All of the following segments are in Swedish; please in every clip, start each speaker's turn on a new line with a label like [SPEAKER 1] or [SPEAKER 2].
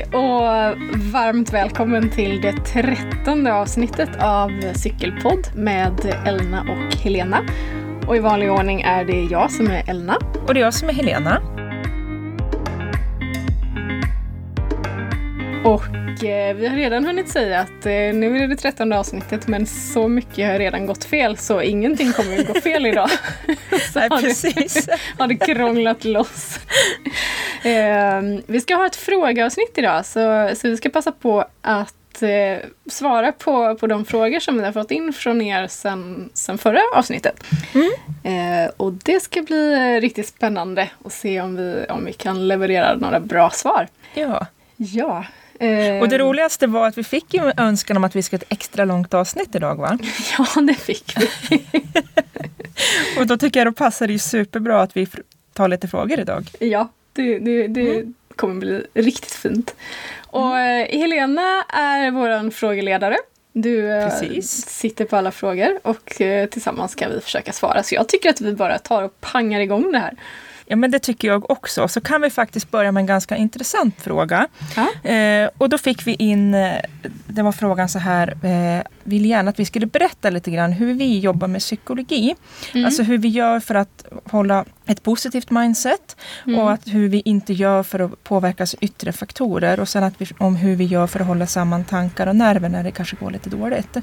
[SPEAKER 1] Hej och varmt välkommen till det trettonde avsnittet av Cykelpodd med Elna och Helena. Och i vanlig ordning är det jag som är Elna.
[SPEAKER 2] Och det är jag som är Helena.
[SPEAKER 1] Och eh, vi har redan hunnit säga att eh, nu är det det trettonde avsnittet men så mycket har redan gått fel så ingenting kommer att gå fel idag. så
[SPEAKER 2] Nej, precis.
[SPEAKER 1] har det krånglat loss. Eh, vi ska ha ett frågeavsnitt idag så, så vi ska passa på att eh, svara på, på de frågor som vi har fått in från er sen, sen förra avsnittet. Eh, och det ska bli eh, riktigt spännande att se om vi, om vi kan leverera några bra svar.
[SPEAKER 2] Ja.
[SPEAKER 1] Ja. eh,
[SPEAKER 2] Och det roligaste var att vi fick ju önskan om att vi ska ha ett extra långt avsnitt idag va?
[SPEAKER 1] Ja, det fick vi.
[SPEAKER 2] Och då tycker jag då passar det ju superbra att vi tar lite frågor idag.
[SPEAKER 1] Ja, det, det, det kommer bli riktigt fint. Och eh, Helena är vår frågeledare. Du eh,
[SPEAKER 2] Precis.
[SPEAKER 1] sitter på alla frågor och eh, tillsammans ska vi försöka svara. Så jag tycker att vi bara tar och pangar igång det här.
[SPEAKER 2] Ja men det tycker jag också. Så kan vi faktiskt börja med en ganska intressant fråga.
[SPEAKER 1] Ja.
[SPEAKER 2] Eh, och då fick vi in, eh, det var frågan så här, eh, vill gärna att vi skulle berätta lite grann hur vi jobbar med psykologi.
[SPEAKER 1] Mm.
[SPEAKER 2] Alltså hur vi gör för att hålla ett positivt mindset
[SPEAKER 1] Mm.
[SPEAKER 2] och att hur vi inte gör för att påverkas yttre faktorer och sen att vi, om hur vi gör för att hålla samman tankar och nerver när det kanske går lite dåligt.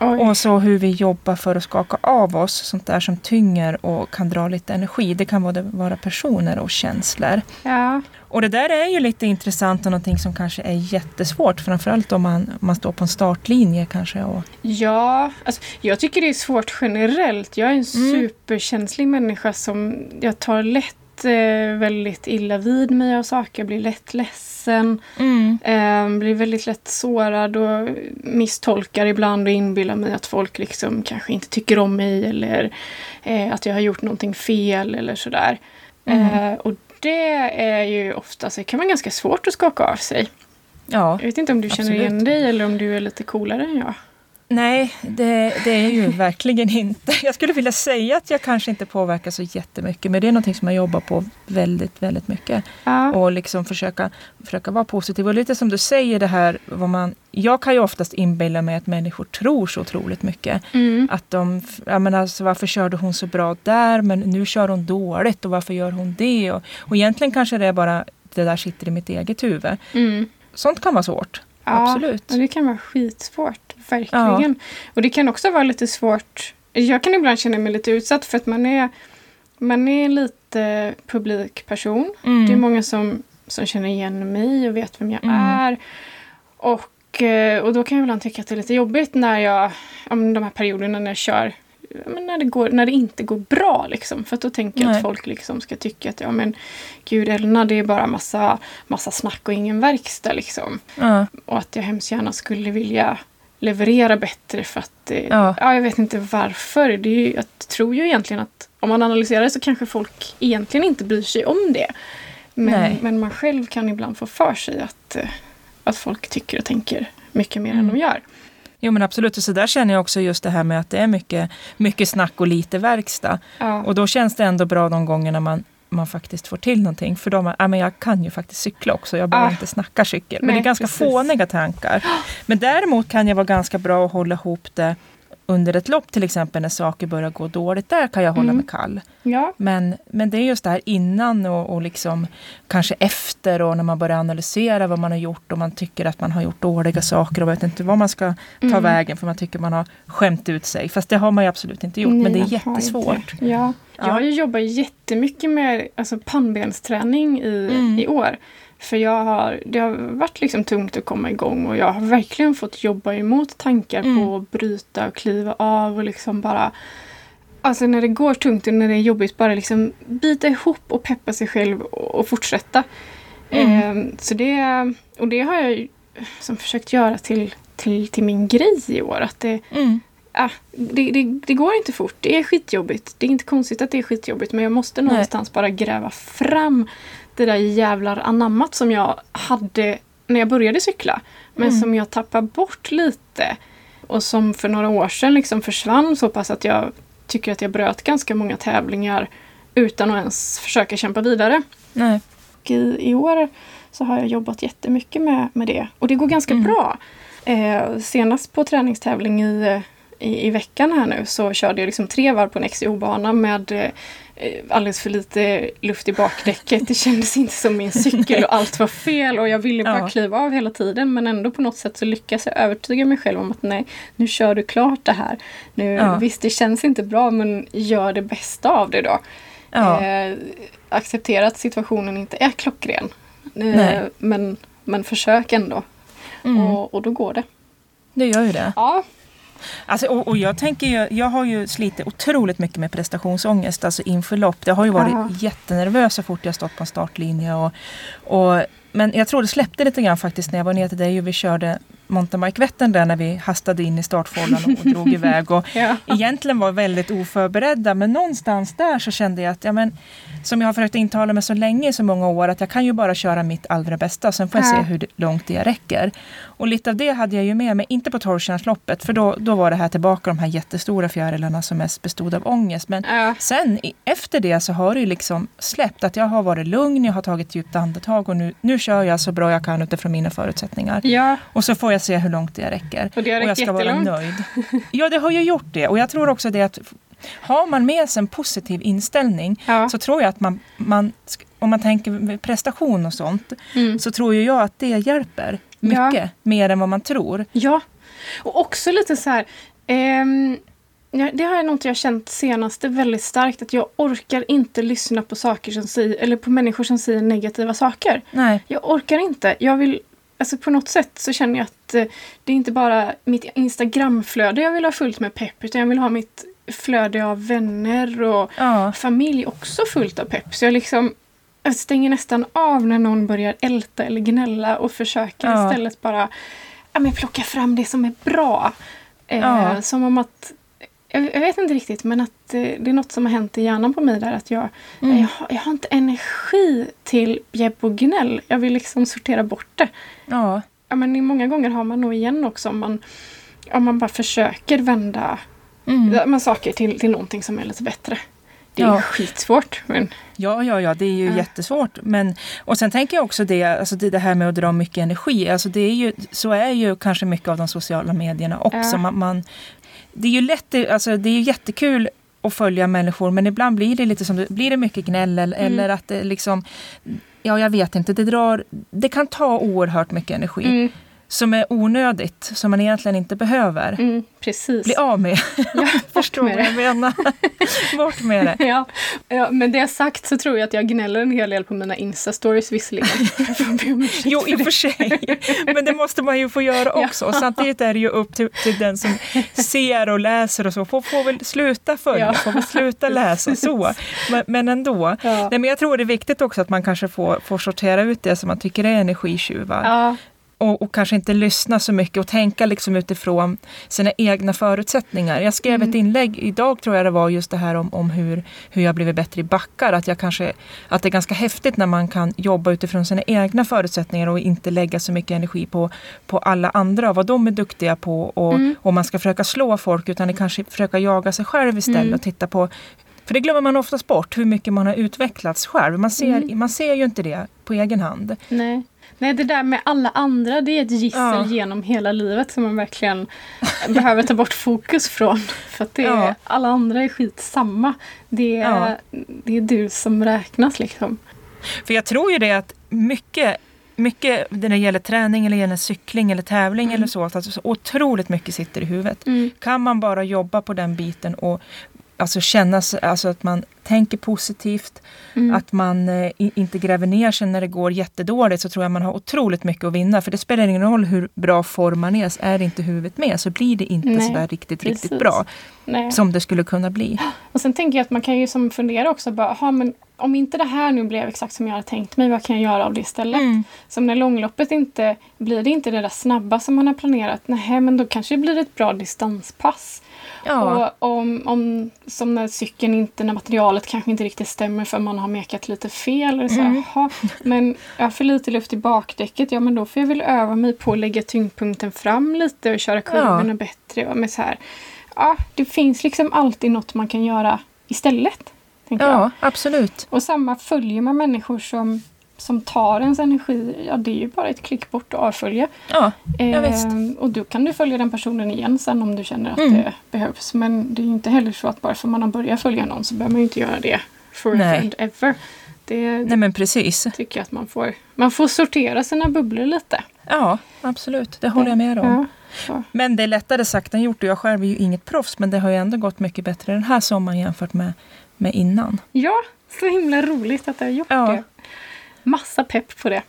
[SPEAKER 1] Oj.
[SPEAKER 2] Och så hur vi jobbar för att skaka av oss sånt där som tynger och kan dra lite energi. Det kan både vara personer och känslor.
[SPEAKER 1] Ja.
[SPEAKER 2] Och det där är ju lite intressant och någonting som kanske är jättesvårt. Framförallt om man, man står på en startlinje kanske. Och,
[SPEAKER 1] Ja, alltså, jag tycker det är svårt generellt. Jag är en
[SPEAKER 2] Mm.
[SPEAKER 1] superkänslig människa som jag tar lätt väldigt illa vid mig av saker. Blir lätt ledsen. Eh, blir väldigt lätt sårad och misstolkar ibland och inbillar mig att folk liksom kanske inte tycker om mig eller eh, att jag har gjort någonting fel eller sådär.
[SPEAKER 2] Mm.
[SPEAKER 1] Eh, och det är ju ofta så kan vara ganska svårt att skaka av sig.
[SPEAKER 2] Ja,
[SPEAKER 1] Jag vet inte om du känner
[SPEAKER 2] Absolut.
[SPEAKER 1] igen dig eller om du är lite coolare än jag.
[SPEAKER 2] Nej, det, det är ju verkligen inte. Jag skulle vilja säga att jag kanske inte påverkar så jättemycket. Men det är någonting som jag jobbar på väldigt, väldigt mycket.
[SPEAKER 1] Ja.
[SPEAKER 2] Och liksom försöka, försöka vara positiv. Och lite som du säger det här, vad man, jag kan ju oftast inbilla mig att människor tror så otroligt mycket.
[SPEAKER 1] Mm.
[SPEAKER 2] Att de, jag menar, alltså, varför körde hon så bra där men nu kör hon dåligt och varför gör hon det? Och, och egentligen kanske det är bara det där sitter i mitt eget huvud.
[SPEAKER 1] Mm.
[SPEAKER 2] Sånt kan vara svårt. Absolut.
[SPEAKER 1] Ja, det kan vara skitsvårt. Verkligen. Och det kan också vara lite svårt. Jag kan ibland känna mig lite utsatt för att man är, man är lite publikperson.
[SPEAKER 2] Mm.
[SPEAKER 1] Det är många som, som känner igen mig och vet vem jag
[SPEAKER 2] Mm.
[SPEAKER 1] är. Och, eh, och då kan jag ibland tycka att det är lite jobbigt när jag, om de här perioderna när jag kör ja, men när, det går, när det inte går bra. Liksom. För att då tänker jag att folk liksom ska tycka att ja men gud Elna det är bara massa, massa snack och ingen verkstad. Liksom.
[SPEAKER 2] Ja.
[SPEAKER 1] Och att jag hemskt gärna skulle vilja leverera bättre för att eh,
[SPEAKER 2] Ja.
[SPEAKER 1] ja. jag vet inte varför. Det är ju, jag tror ju egentligen att om man analyserar det så kanske folk egentligen inte bryr sig om det. Men,
[SPEAKER 2] Nej.
[SPEAKER 1] men man själv kan ibland få för sig att, eh, att folk tycker och tänker mycket mer än
[SPEAKER 2] Mm.
[SPEAKER 1] de gör.
[SPEAKER 2] Jo men absolut, och så där känner jag också just det här med att det är mycket, mycket snack och lite verkstad.
[SPEAKER 1] Ja.
[SPEAKER 2] Och då känns det ändå bra de gångerna man, man faktiskt får till någonting. För man, ja, men jag kan ju faktiskt cykla också, jag behöver
[SPEAKER 1] Ah.
[SPEAKER 2] inte snacka cykel. Men det
[SPEAKER 1] Nej,
[SPEAKER 2] är ganska
[SPEAKER 1] precis.
[SPEAKER 2] fåniga tankar. Men däremot kan jag vara ganska bra att hålla ihop det under ett lopp, till exempel när saker börjar gå dåligt. Där kan jag hålla
[SPEAKER 1] Mm.
[SPEAKER 2] mig kall.
[SPEAKER 1] ja.
[SPEAKER 2] Men, men det är just det här innan och, och liksom kanske efter och när man börjar analysera vad man har gjort och man tycker att man har gjort dåliga saker och vet inte vad man ska ta
[SPEAKER 1] Mm.
[SPEAKER 2] vägen för man tycker man har skämt ut sig. Fast det har man ju absolut inte gjort, men
[SPEAKER 1] Nej,
[SPEAKER 2] det är jättesvårt.
[SPEAKER 1] inte. Ja. Jag har ju jobbat jättemycket med alltså, pannbensträning i,
[SPEAKER 2] Mm.
[SPEAKER 1] i år. För jag har, det har varit liksom tungt att komma igång och jag har verkligen fått jobba emot tankar
[SPEAKER 2] Mm.
[SPEAKER 1] på att bryta och kliva av och liksom bara Alltså när det går tungt och när det är jobbigt bara liksom bita ihop och peppa sig själv och, och fortsätta.
[SPEAKER 2] Mm.
[SPEAKER 1] Ehm, så det, och det har jag som försökt göra till, till, till min grej i år. Att det,
[SPEAKER 2] Mm.
[SPEAKER 1] ah, det, det, det går inte fort. Det är skitjobbigt. Det är inte konstigt att det är skitjobbigt men jag måste någonstans bara gräva fram det där jävlar anammat som jag hade när jag började cykla. Men
[SPEAKER 2] Mm.
[SPEAKER 1] som jag tappar bort lite. Och som för några år sedan liksom försvann så pass att jag tycker att jag bröt ganska många tävlingar utan att ens försöka kämpa vidare.
[SPEAKER 2] Nej.
[SPEAKER 1] Och i, I år så har jag jobbat jättemycket med, med det. Och det går ganska
[SPEAKER 2] Mm.
[SPEAKER 1] bra. Eh, senast på träningstävling i, i, i veckan här nu så körde jag liksom tre varv på en XCO-bana med eh, alldeles för lite luft i bakdäcket. Det kändes inte som min cykel och allt var fel och jag ville bara
[SPEAKER 2] Ja.
[SPEAKER 1] kliva av hela tiden men ändå på något sätt så lyckas jag övertyga mig själv om att nej, nu kör du klart det här. Nu,
[SPEAKER 2] Ja.
[SPEAKER 1] Visst, det känns inte bra men gör det bästa av det då.
[SPEAKER 2] Ja.
[SPEAKER 1] Eh, acceptera att situationen inte är klockren. Eh, men, men försök ändå.
[SPEAKER 2] Mm.
[SPEAKER 1] Och, och då går det.
[SPEAKER 2] Det gör ju det.
[SPEAKER 1] Ja,
[SPEAKER 2] Alltså, och, och jag tänker ju, jag har ju slitit otroligt mycket med prestationsångest alltså inför lopp. Det har ju varit
[SPEAKER 1] Ja.
[SPEAKER 2] jättenervös så fort jag stått på en startlinje. Och, och, men jag tror det släppte lite grann faktiskt när jag var ner till dig och vi körde Mountainbike-Vättern där när vi hastade in i startfållan och, och drog iväg. Och
[SPEAKER 1] ja.
[SPEAKER 2] egentligen var väldigt oförberedda men någonstans där så kände jag att ja, men, som jag har försökt intala mig så länge i så många år att jag kan ju bara köra mitt allra bästa sen får jag
[SPEAKER 1] Ja.
[SPEAKER 2] se hur långt det räcker. Och lite av det hade jag ju med mig, inte på Torrtjärnsloppet för då, då var det här tillbaka de här jättestora fjärilarna som mest bestod av ångest. Men
[SPEAKER 1] Ja.
[SPEAKER 2] sen efter det så har det ju liksom släppt att jag har varit lugn, jag har tagit djupt andetag och nu, nu kör jag så bra jag kan utifrån mina förutsättningar.
[SPEAKER 1] ja,
[SPEAKER 2] Och så får jag se hur långt det räcker.
[SPEAKER 1] och det har
[SPEAKER 2] Och jag
[SPEAKER 1] räckt
[SPEAKER 2] ska vara
[SPEAKER 1] jättelångt.
[SPEAKER 2] nöjd. Ja, det har ju gjort det. Och jag tror också det att har man med sig en positiv inställning
[SPEAKER 1] Ja.
[SPEAKER 2] så tror jag att man, man om man tänker prestation och sånt,
[SPEAKER 1] Mm.
[SPEAKER 2] så tror ju jag att det hjälper mycket mer än vad man tror.
[SPEAKER 1] Ja, och också lite så här. ehm, ja, det har jag nog jag känt senaste väldigt starkt att jag orkar inte lyssna på saker som säger, eller på människor som säger negativa saker.
[SPEAKER 2] Nej,
[SPEAKER 1] Jag orkar inte. Jag vill, alltså på något sätt så känner jag att eh, det är inte bara mitt Instagramflöde jag vill ha fullt med pepp utan jag vill ha mitt flöde av vänner och
[SPEAKER 2] ja,
[SPEAKER 1] familj också fullt av pepp. Så jag liksom jag stänger nästan av när någon börjar älta eller gnälla och försöker
[SPEAKER 2] Ja.
[SPEAKER 1] istället bara ja, men plocka fram det som är bra. Eh. Som om att jag, jag vet inte riktigt men att eh, det är något som har hänt i hjärnan på mig där att jag,
[SPEAKER 2] Mm.
[SPEAKER 1] jag, har, jag har inte energi till bjäbb och gnäll. Jag vill liksom sortera bort det.
[SPEAKER 2] ja,
[SPEAKER 1] Ja, men många gånger har man nog igen också om man, om man bara försöker vända
[SPEAKER 2] mm.
[SPEAKER 1] men saker till, till någonting som är lite bättre. Det är
[SPEAKER 2] Ja.
[SPEAKER 1] skitsvårt. Men,
[SPEAKER 2] ja, ja, ja, det är ju
[SPEAKER 1] Ja.
[SPEAKER 2] jättesvårt. Men, och sen tänker jag också det, alltså det, det här med att dra mycket energi. Alltså det är ju, så är ju kanske mycket av de sociala medierna också.
[SPEAKER 1] Ja.
[SPEAKER 2] Man, man, det är ju lätt, alltså det är ju jättekul att följa människor men ibland blir det lite som, blir det mycket gnäll eller,
[SPEAKER 1] Mm.
[SPEAKER 2] eller att det liksom Ja, jag vet inte. Det, drar, det kan ta oerhört mycket energi
[SPEAKER 1] mm,
[SPEAKER 2] som är onödigt, som man egentligen inte behöver.
[SPEAKER 1] mm, precis.
[SPEAKER 2] Bli av med.
[SPEAKER 1] Ja,
[SPEAKER 2] Förstår
[SPEAKER 1] med
[SPEAKER 2] vad jag menar. Bort med det.
[SPEAKER 1] Ja, ja, men det sagt så tror jag att jag gnäller en hel del på mina Insta-stories visserligen.
[SPEAKER 2] Jo, i och för sig. Men det måste man ju få göra också. Och samtidigt är det ju upp till, till den som ser och läser och så. Får, får väl sluta följa,
[SPEAKER 1] Ja.
[SPEAKER 2] får väl sluta läsa så. Men, men ändå.
[SPEAKER 1] Ja.
[SPEAKER 2] Nej, men jag tror det är viktigt också att man kanske får, får sortera ut det som man tycker är energitjuvar. Och, och kanske inte lyssna så mycket och tänka liksom utifrån sina egna förutsättningar. Jag skrev
[SPEAKER 1] Mm.
[SPEAKER 2] ett inlägg idag tror jag det var just det här om, om hur, hur jag blivit bättre i backar. Att, jag kanske, att det är ganska häftigt när man kan jobba utifrån sina egna förutsättningar och inte lägga så mycket energi på, på alla andra och vad de är duktiga på. Och
[SPEAKER 1] Mm.
[SPEAKER 2] om man ska försöka slå folk utan det kanske försöka jaga sig själv istället
[SPEAKER 1] Mm.
[SPEAKER 2] och titta på för det glömmer man oftast bort, hur mycket man har utvecklats själv. Man ser,
[SPEAKER 1] Mm.
[SPEAKER 2] man ser ju inte det på egen hand.
[SPEAKER 1] nej. Nej, det där med alla andra, det är ett gissel
[SPEAKER 2] Ja.
[SPEAKER 1] genom hela livet som man verkligen behöver ta bort fokus från. För att det är,
[SPEAKER 2] Ja.
[SPEAKER 1] alla andra är skitsamma. Det är,
[SPEAKER 2] Ja.
[SPEAKER 1] det är du som räknas liksom.
[SPEAKER 2] För jag tror ju det att mycket, mycket när det gäller träning eller gäller cykling eller tävling
[SPEAKER 1] Mm.
[SPEAKER 2] eller så, att alltså så otroligt mycket sitter i huvudet. Kan man bara jobba på den biten och alltså känna alltså att man tänker positivt,
[SPEAKER 1] Mm.
[SPEAKER 2] att man eh, inte gräver ner sig när det går jättedåligt så tror jag man har otroligt mycket att vinna. För det spelar ingen roll hur bra form man är, är inte huvudet med så blir det inte
[SPEAKER 1] Nej,
[SPEAKER 2] sådär riktigt,
[SPEAKER 1] precis.
[SPEAKER 2] riktigt bra
[SPEAKER 1] Nej.
[SPEAKER 2] som det skulle kunna bli.
[SPEAKER 1] Och sen tänker jag att man kan ju som fundera också bara, aha, men om inte det här nu blev exakt som jag hade tänkt mig, vad kan jag göra av det istället?
[SPEAKER 2] Mm.
[SPEAKER 1] Som när långloppet inte blir det inte det där snabba som man har planerat, nej men då kanske det blir ett bra distanspass.
[SPEAKER 2] Ja,
[SPEAKER 1] Och om, om, som när cykeln inte, när materialet kanske inte riktigt stämmer för man har mekat lite fel. Eller så,
[SPEAKER 2] Mm.
[SPEAKER 1] jaha, men jag har för lite luft i bakdäcket, ja men då får jag väl öva mig på att lägga tyngdpunkten fram lite och köra kurvorna bättre. Och med så här. Ja, det finns liksom alltid något man kan göra istället. Tänker jag.
[SPEAKER 2] ja absolut.
[SPEAKER 1] Och samma följer man människor som, som tar ens energi, ja det är ju bara ett klick bort och avfölja.
[SPEAKER 2] Ja, ja visst.
[SPEAKER 1] Ehm, och då kan du följa den personen igen sen om du känner att
[SPEAKER 2] Mm.
[SPEAKER 1] det behövs. Men det är ju inte heller så att bara för man har börjat följa någon så behöver man ju inte göra det forever
[SPEAKER 2] Nej.
[SPEAKER 1] and ever. Det
[SPEAKER 2] Nej men precis.
[SPEAKER 1] tycker jag att man får. Man får sortera sina bubblor lite.
[SPEAKER 2] Ja, absolut. Det håller jag med om.
[SPEAKER 1] Ja.
[SPEAKER 2] Men det är lättare sagt än gjort och jag själv är ju inget proffs men det har ju ändå gått mycket bättre den här sommaren jämfört med, med innan.
[SPEAKER 1] ja, så himla roligt att du har gjort
[SPEAKER 2] Ja.
[SPEAKER 1] det. Massa pepp på det.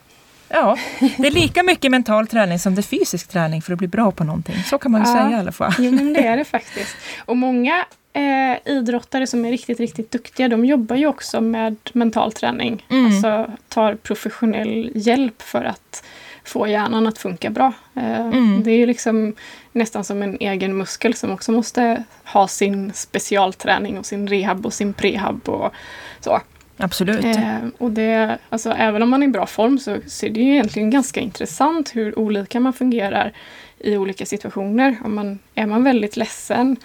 [SPEAKER 2] Ja, det är lika mycket mental träning som det är fysisk träning för att bli bra på någonting. Så kan man ju
[SPEAKER 1] Ja.
[SPEAKER 2] säga i alla fall.
[SPEAKER 1] Jo, men det är det faktiskt. Och många eh, idrottare som är riktigt, riktigt duktiga, de jobbar ju också med mental träning.
[SPEAKER 2] Mm.
[SPEAKER 1] Alltså tar professionell hjälp för att få hjärnan att funka bra. Eh,
[SPEAKER 2] Mm.
[SPEAKER 1] Det är ju liksom nästan som en egen muskel som också måste ha sin specialträning och sin rehab och sin prehab och så.
[SPEAKER 2] Absolut.
[SPEAKER 1] Eh, och det, alltså, även om man är i bra form så, så är det ju egentligen ganska intressant hur olika man fungerar i olika situationer. Om man, är man väldigt ledsen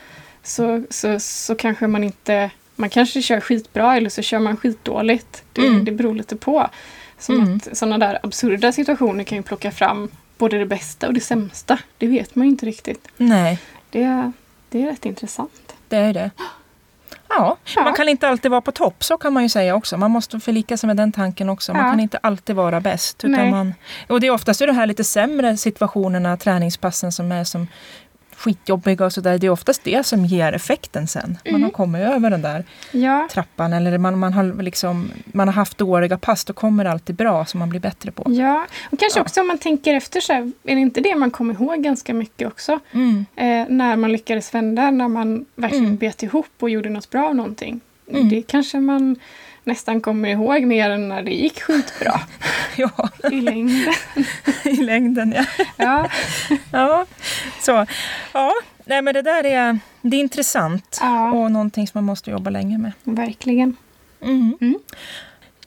[SPEAKER 1] så, så, så kanske man inte... Man kanske kör skitbra eller så kör man skitdåligt. Det,
[SPEAKER 2] Mm.
[SPEAKER 1] det beror lite på. Som
[SPEAKER 2] Mm.
[SPEAKER 1] att sådana där absurda situationer kan ju plocka fram både det bästa och det sämsta. Det vet man ju inte riktigt.
[SPEAKER 2] Nej,
[SPEAKER 1] Det, det är rätt intressant.
[SPEAKER 2] det är det. Ja,
[SPEAKER 1] Ja.
[SPEAKER 2] man kan inte alltid vara på topp, så kan man ju säga också. Man måste förlika sig med den tanken också. Man
[SPEAKER 1] Ja.
[SPEAKER 2] kan inte alltid vara bäst. Utan
[SPEAKER 1] Nej.
[SPEAKER 2] man, och det är oftast i de här lite sämre situationerna, träningspassen som är som skitjobbiga och sådär. Det är oftast det som ger effekten sen. Man
[SPEAKER 1] Mm.
[SPEAKER 2] har kommit över den där
[SPEAKER 1] Ja,
[SPEAKER 2] trappan eller man, man, har liksom, man har haft dåliga pass, då kommer det alltid bra som man blir bättre på.
[SPEAKER 1] Ja, och kanske
[SPEAKER 2] Ja.
[SPEAKER 1] också om man tänker efter så här, är det inte det man kommer ihåg ganska mycket också?
[SPEAKER 2] Mm.
[SPEAKER 1] Eh, när man lyckades vända, när man verkligen
[SPEAKER 2] Mm.
[SPEAKER 1] bet ihop och gjorde något bra av någonting.
[SPEAKER 2] Mm.
[SPEAKER 1] Det kanske man nästan kommer ihåg mer än när det gick skitbra
[SPEAKER 2] Ja,
[SPEAKER 1] i längden.
[SPEAKER 2] i längden ja.
[SPEAKER 1] Ja,
[SPEAKER 2] ja. Så, ja, nej men det där är, det är intressant
[SPEAKER 1] ja
[SPEAKER 2] och någonting som man måste jobba länge med.
[SPEAKER 1] verkligen.
[SPEAKER 2] Mm.
[SPEAKER 1] Mm.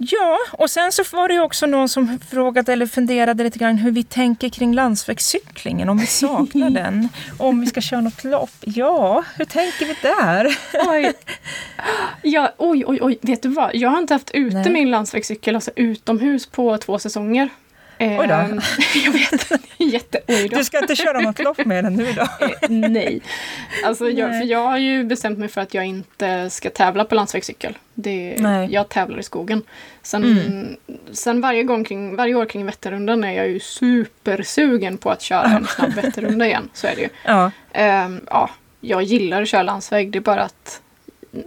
[SPEAKER 2] Ja, och sen så var det ju också någon som frågade eller funderade lite grann hur vi tänker kring landsvägscyklingen, om vi saknar den, om vi ska köra något lopp. Ja, hur tänker vi där?
[SPEAKER 1] Oj. Ja, oj, oj, oj, vet du vad? Jag har inte haft ute
[SPEAKER 2] Nej.
[SPEAKER 1] min landsvägscykel, alltså utomhus, på två säsonger.
[SPEAKER 2] Oj då.
[SPEAKER 1] Ehm, jag vet, jätte oj då.
[SPEAKER 2] Du ska inte köra något lopp med den nu då?
[SPEAKER 1] Eh, Nej. Alltså jag,
[SPEAKER 2] Nej.
[SPEAKER 1] för jag har ju bestämt mig för att jag inte ska tävla på landsvägscykel. Det,
[SPEAKER 2] Nej.
[SPEAKER 1] jag tävlar i skogen. Sen,
[SPEAKER 2] Mm.
[SPEAKER 1] sen varje, gång kring, varje år kring Vätternrundan är jag ju supersugen på att köra en snabb Vätternrunda igen. Så är det ju.
[SPEAKER 2] Ja,
[SPEAKER 1] Ehm, ja, jag gillar att köra landsväg. Det är bara att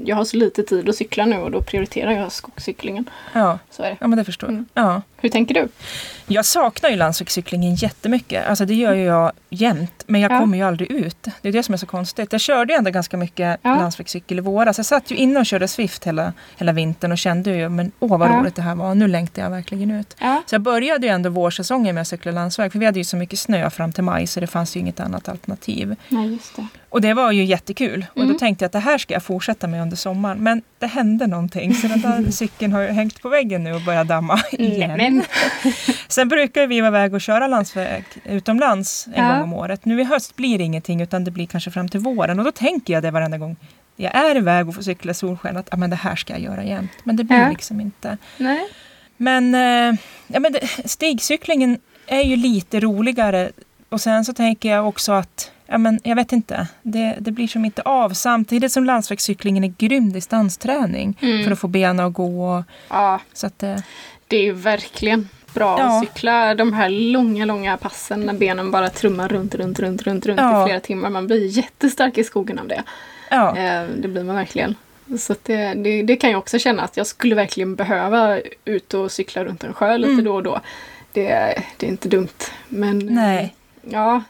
[SPEAKER 1] jag har så lite tid att cykla nu och då prioriterar jag skogscyklingen.
[SPEAKER 2] ja,
[SPEAKER 1] Så är det.
[SPEAKER 2] ja men det förstår jag.
[SPEAKER 1] Mm.
[SPEAKER 2] Ja.
[SPEAKER 1] Hur tänker du?
[SPEAKER 2] Jag saknar ju landsvägscyklingen jättemycket. Alltså det gör ju jag jämt. Men jag
[SPEAKER 1] Ja.
[SPEAKER 2] kommer ju aldrig ut. Det är det som är så konstigt. Jag körde ju ändå ganska mycket
[SPEAKER 1] Ja.
[SPEAKER 2] landsvägscykel i våras. Jag satt ju inne och körde Swift hela, hela vintern och kände ju, men åh vad
[SPEAKER 1] Ja.
[SPEAKER 2] roligt det här var. Nu längtar jag verkligen ut.
[SPEAKER 1] Ja,
[SPEAKER 2] Så jag började ju ändå vårsäsongen med att cykla landsväg. För vi hade ju så mycket snö fram till maj så det fanns ju inget annat alternativ.
[SPEAKER 1] nej just det.
[SPEAKER 2] Och det var ju jättekul. Och
[SPEAKER 1] Mm.
[SPEAKER 2] då tänkte jag att det här ska jag fortsätta med under sommaren. Men det hände någonting. Så den där cykeln har ju hängt på väggen nu och börjat damma igen.
[SPEAKER 1] Men,
[SPEAKER 2] Sen brukar vi vara iväg och köra landsväg utomlands en
[SPEAKER 1] Ja.
[SPEAKER 2] gång om året. Nu i höst blir det ingenting utan det blir kanske fram till våren. Och då tänker jag det varenda gång jag är iväg och får cykla solsken att ah, men det här ska jag göra jämt. Men det blir
[SPEAKER 1] Ja.
[SPEAKER 2] liksom inte.
[SPEAKER 1] nej.
[SPEAKER 2] Men, eh, ja, men det, stigcyklingen är ju lite roligare. Och sen så tänker jag också att Ja, men jag vet inte. Det, det blir som inte av. Samtidigt som landsvägscyklingen är grym distansträning.
[SPEAKER 1] Mm.
[SPEAKER 2] För att få benen att gå. Och,
[SPEAKER 1] Ja,
[SPEAKER 2] så att, eh,
[SPEAKER 1] Det är ju verkligen bra
[SPEAKER 2] Ja.
[SPEAKER 1] att cykla de här långa, långa passen när benen bara trummar runt, runt, runt, runt, runt
[SPEAKER 2] Ja.
[SPEAKER 1] i flera timmar. Man blir jättestark i skogen av det.
[SPEAKER 2] ja.
[SPEAKER 1] Eh, det blir man verkligen. Så det, det, det kan jag också känna att jag skulle verkligen behöva ut och cykla runt en sjö lite
[SPEAKER 2] Mm.
[SPEAKER 1] då och då. Det, det är inte dumt. Men
[SPEAKER 2] Nej.
[SPEAKER 1] ja,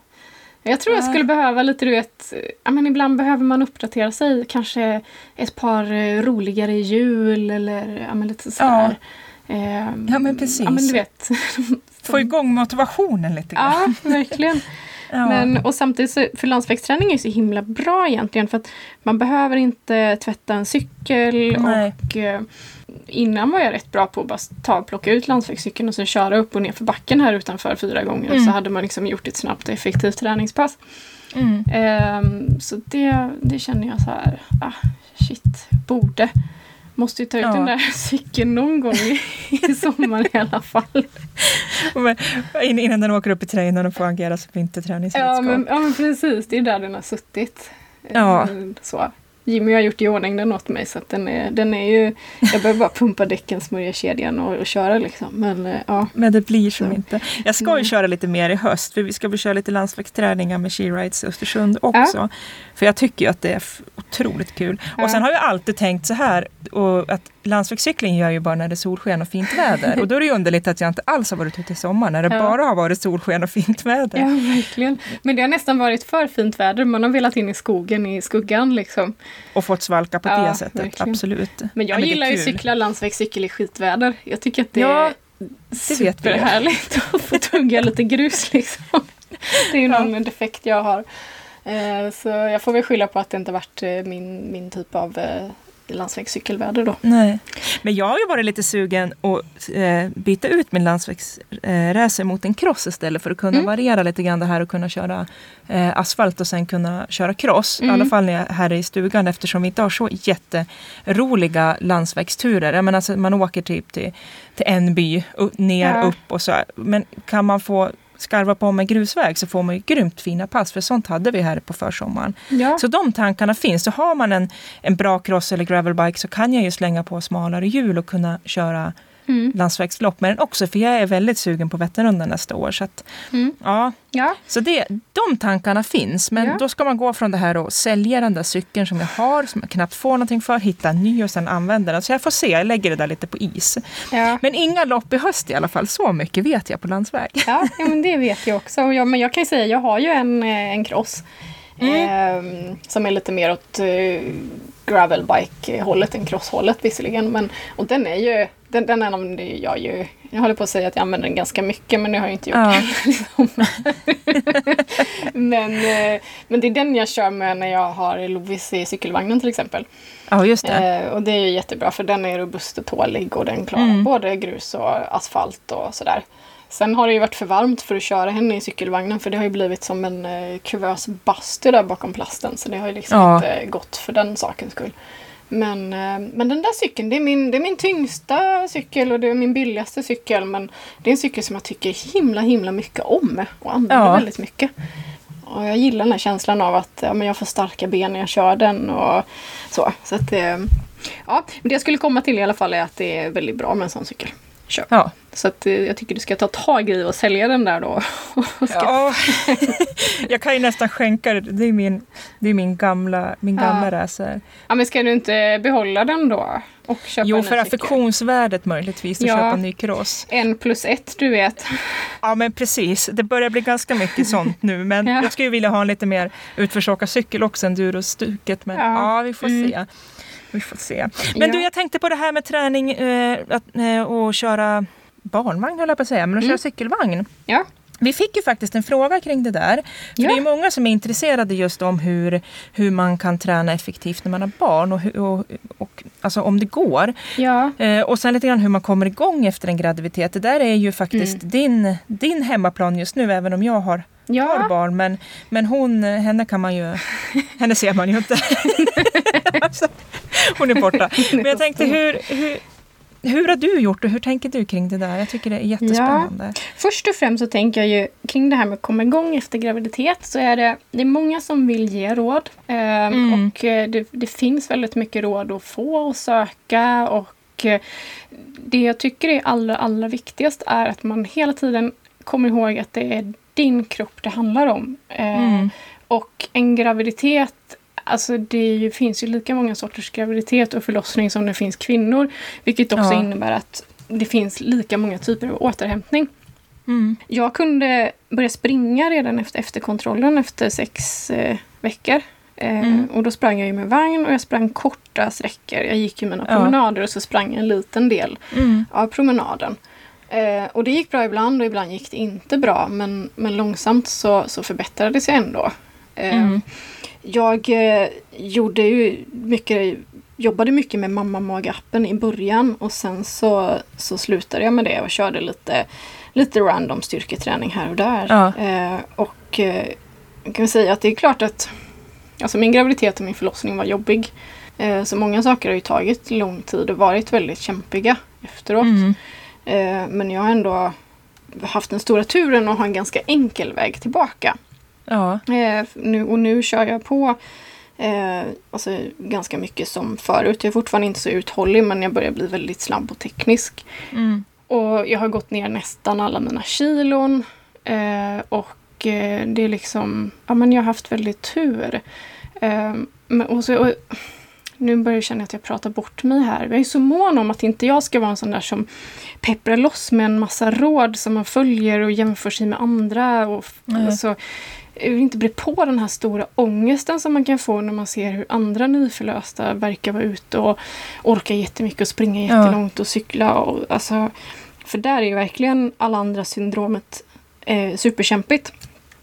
[SPEAKER 1] jag tror jag skulle behöva lite, du vet, ja, men ibland behöver man uppdatera sig. Kanske ett par eh, roligare hjul eller ja, men lite sådär. Ehm,
[SPEAKER 2] Ja, men precis.
[SPEAKER 1] Ja, men du vet.
[SPEAKER 2] Få igång motivationen lite grann.
[SPEAKER 1] ja, verkligen.
[SPEAKER 2] Ja.
[SPEAKER 1] Men, och samtidigt, så, för landsvägsträning är ju så himla bra egentligen för att man behöver inte tvätta en cykel
[SPEAKER 2] Nej.
[SPEAKER 1] och eh, innan var jag rätt bra på att bara ta och plocka ut landsvägscykeln och sen köra upp och ner för backen här utanför fyra gånger och
[SPEAKER 2] Mm.
[SPEAKER 1] så hade man liksom gjort ett snabbt och effektivt träningspass.
[SPEAKER 2] Mm.
[SPEAKER 1] Ehm, så det, det känner jag så här, ah, shit, borde. Måste ju ta ut
[SPEAKER 2] Ja.
[SPEAKER 1] den där cykeln någon gång i, i sommar i alla fall.
[SPEAKER 2] Men in- Innan den åker upp i terrängen och får agera som vinterträningsredskap.
[SPEAKER 1] Ja men, ja men precis, det är där den har suttit.
[SPEAKER 2] Ja.
[SPEAKER 1] Eh, Så. Jimmy har gjort i ordning den åt mig så att den är, den är ju... Jag behöver bara pumpa däcken, smörja kedjan och, och köra liksom. Men eh, ja.
[SPEAKER 2] Men det blir som
[SPEAKER 1] Så.
[SPEAKER 2] inte. Jag ska ju
[SPEAKER 1] Nej.
[SPEAKER 2] köra lite mer i höst för vi ska väl köra lite landsvägsträningar med She Rides Östersund också. För jag tycker ju att det är otroligt kul.
[SPEAKER 1] Ja.
[SPEAKER 2] Och sen har jag alltid tänkt så här att landsvägscykling gör jag ju bara när det är solsken och fint väder. Och då är det ju underligt att jag inte alls har varit ute i sommar när det
[SPEAKER 1] Ja.
[SPEAKER 2] bara har varit solsken och fint väder.
[SPEAKER 1] ja, verkligen. Men det har nästan varit för fint väder. Man har velat in i skogen i skuggan liksom.
[SPEAKER 2] Och fått svalka på
[SPEAKER 1] Ja,
[SPEAKER 2] det sättet.
[SPEAKER 1] verkligen.
[SPEAKER 2] Absolut.
[SPEAKER 1] Men jag
[SPEAKER 2] Ja, är
[SPEAKER 1] gillar ju
[SPEAKER 2] kul.
[SPEAKER 1] cykla landsvägscykel i skitväder. Jag tycker att det
[SPEAKER 2] Ja,
[SPEAKER 1] är superhärligt att få tugga lite grus liksom. Det är ju någon defekt jag har. Eh, Så jag får väl skylla på att det inte varit eh, min, min typ av eh, landsvägscykelväder då.
[SPEAKER 2] Nej. Men jag har ju varit lite sugen att eh, byta ut min landsvägsracer mot en cross istället för att kunna
[SPEAKER 1] Mm.
[SPEAKER 2] variera lite grann det här och kunna köra eh, asfalt och sen kunna köra cross. I
[SPEAKER 1] Mm.
[SPEAKER 2] alla fall när jag är här i stugan eftersom vi inte har så jätteroliga landsvägsturer. Jag menar, alltså, man åker typ till, till en by, och ner,
[SPEAKER 1] Ja.
[SPEAKER 2] upp och så. Men kan man få skarva på med grusväg så får man ju grymt fina pass för sånt hade vi här på försommaren.
[SPEAKER 1] Ja.
[SPEAKER 2] Så de tankarna finns. Så har man en, en bra cross eller gravelbike så kan jag ju slänga på smalare hjul och kunna köra
[SPEAKER 1] Mm.
[SPEAKER 2] landsvägslopp den också. För jag är väldigt sugen på Vätternrundan nästa år. Så, att,
[SPEAKER 1] Mm.
[SPEAKER 2] ja,
[SPEAKER 1] Ja.
[SPEAKER 2] så det, de tankarna finns. Men
[SPEAKER 1] Ja.
[SPEAKER 2] då ska man gå från det här och sälja den där cykeln som jag har, som jag knappt får någonting för, hitta en ny och sen använda den. Så jag får se, jag lägger det där lite på is.
[SPEAKER 1] Ja.
[SPEAKER 2] Men inga lopp i höst i alla fall. Så mycket vet jag på landsväg.
[SPEAKER 1] Ja, ja, men det vet jag också. Jag, men jag kan ju säga, jag har ju en, eh, en cross. Eh, som är lite mer åt eh, gravelbike-hållet än crosshållet visserligen. Men, och den är ju, den, den använder jag ju, jag håller på att säga att jag använder den ganska mycket men det har jag inte gjort
[SPEAKER 2] Ja.
[SPEAKER 1] sommar. men, eh, men det är den jag kör med när jag har Lovis i cykelvagnen till exempel.
[SPEAKER 2] Ja, just det.
[SPEAKER 1] Eh, och det är ju jättebra för den är robust och tålig och den klarar
[SPEAKER 2] Mm.
[SPEAKER 1] både grus och asfalt och sådär. Sen har det ju varit för varmt för att köra henne i cykelvagnen för det har ju blivit som en eh, kuvös bastu där bakom plasten så det har ju liksom
[SPEAKER 2] Ja.
[SPEAKER 1] inte gått för den sakens skull. Men, eh, men den där cykeln, det är, min, det är min tyngsta cykel och det är min billigaste cykel men det är en cykel som jag tycker himla himla mycket om och använder
[SPEAKER 2] Ja.
[SPEAKER 1] väldigt mycket. Och jag gillar den här känslan av att ja, men jag får starka ben när jag kör den och så. så att, eh, ja, men det jag skulle komma till i alla fall är att det är väldigt bra med en sån cykel. Kör.
[SPEAKER 2] Ja.
[SPEAKER 1] Så att, eh, jag tycker du ska ta tag i och sälja den där då.
[SPEAKER 2] Ja, jag kan ju nästan skänka det. Det är min, det är min gamla, min
[SPEAKER 1] Ja.
[SPEAKER 2] gamla racer.
[SPEAKER 1] ja, men ska du inte behålla den då? Och köpa
[SPEAKER 2] Jo, för affektionsvärdet möjligtvis att
[SPEAKER 1] Ja.
[SPEAKER 2] köpa en ny cross.
[SPEAKER 1] En plus ett, du vet.
[SPEAKER 2] Ja, men precis. Det börjar bli ganska mycket sånt nu. Men
[SPEAKER 1] Ja.
[SPEAKER 2] jag skulle vilja ha en lite mer utförsåkarcykel också, enduro-stuket. Men
[SPEAKER 1] Ja.
[SPEAKER 2] ja, vi får
[SPEAKER 1] Mm.
[SPEAKER 2] se. Vi får se. Men
[SPEAKER 1] Ja.
[SPEAKER 2] du, jag tänkte på det här med träning eh, att, eh, och köra barnvagn, höll jag på att säga, men att
[SPEAKER 1] Mm.
[SPEAKER 2] köra cykelvagn.
[SPEAKER 1] Ja.
[SPEAKER 2] Vi fick ju faktiskt en fråga kring det där. För
[SPEAKER 1] Ja.
[SPEAKER 2] Det är många som är intresserade just om hur, hur man kan träna effektivt när man har barn och, hur- och, och alltså om det går.
[SPEAKER 1] Ja.
[SPEAKER 2] Eh, och sen lite grann hur man kommer igång efter en graviditet. Det där är ju faktiskt
[SPEAKER 1] Mm.
[SPEAKER 2] din, din hemmaplan just nu, även om jag har, har
[SPEAKER 1] Ja.
[SPEAKER 2] barn. Men, men hon, henne kan man ju, henne ser man ju inte. Hon är borta. Men jag tänkte, hur, hur, hur har du gjort och hur tänker du kring det där? Jag tycker det är jättespännande.
[SPEAKER 1] Först och främst så tänker jag ju kring det här med att komma igång efter graviditet så är det, det är många som vill ge råd. Eh,
[SPEAKER 2] Mm.
[SPEAKER 1] Och eh, det, det finns väldigt mycket råd att få och söka. Och eh, det jag tycker är allra, allra viktigast är att man hela tiden kommer ihåg att det är din kropp det handlar om. Eh,
[SPEAKER 2] Mm.
[SPEAKER 1] Och en graviditet Alltså det ju, finns ju lika många sorters graviditet och förlossning som det finns kvinnor. Vilket också
[SPEAKER 2] Ja.
[SPEAKER 1] innebär att det finns lika många typer av återhämtning.
[SPEAKER 2] Mm.
[SPEAKER 1] Jag kunde börja springa redan efter efterkontrollen efter sex eh, veckor. Eh,
[SPEAKER 2] Mm.
[SPEAKER 1] Och då sprang jag ju med vagn och jag sprang korta sträckor. Jag gick ju mina
[SPEAKER 2] Ja.
[SPEAKER 1] promenader och så sprang jag en liten del
[SPEAKER 2] Mm.
[SPEAKER 1] av promenaden. Eh, och det gick bra ibland och ibland gick det inte bra. Men, men långsamt så, så förbättrades jag ändå. Jag eh, gjorde ju mycket, jobbade mycket med mamma mag-appen i början och sen så, så slutade jag med det och körde lite, lite random styrketräning här och där.
[SPEAKER 2] Ja.
[SPEAKER 1] Eh, och eh, kan säga att det är klart att alltså min graviditet och min förlossning var jobbig. Eh, så många saker har ju tagit lång tid och varit väldigt kämpiga efteråt.
[SPEAKER 2] Mm.
[SPEAKER 1] Eh, men jag har ändå haft den stora turen att ha en ganska enkel väg tillbaka.
[SPEAKER 2] Ja.
[SPEAKER 1] Eh, nu, och nu kör jag på eh, alltså, ganska mycket som förut. Jag är fortfarande inte så uthållig men jag börjar bli väldigt snabb och teknisk.
[SPEAKER 2] Mm.
[SPEAKER 1] Och jag har gått ner nästan alla mina kilon. Eh, och eh, det är liksom, ja men jag har haft väldigt tur. Eh, och så, och, nu börjar jag känna att jag pratar bort mig här. Jag är så mån om att inte jag ska vara en sån där som pepprar loss med en massa råd som man följer och jämför sig med andra. Och, så, jag vill inte bli på den här stora ångesten som man kan få när man ser hur andra nyförlösta verkar vara ute och orkar jättemycket och springa jättelångt och cykla. Och, alltså, för där är ju verkligen alla andra syndromet eh, superkämpigt.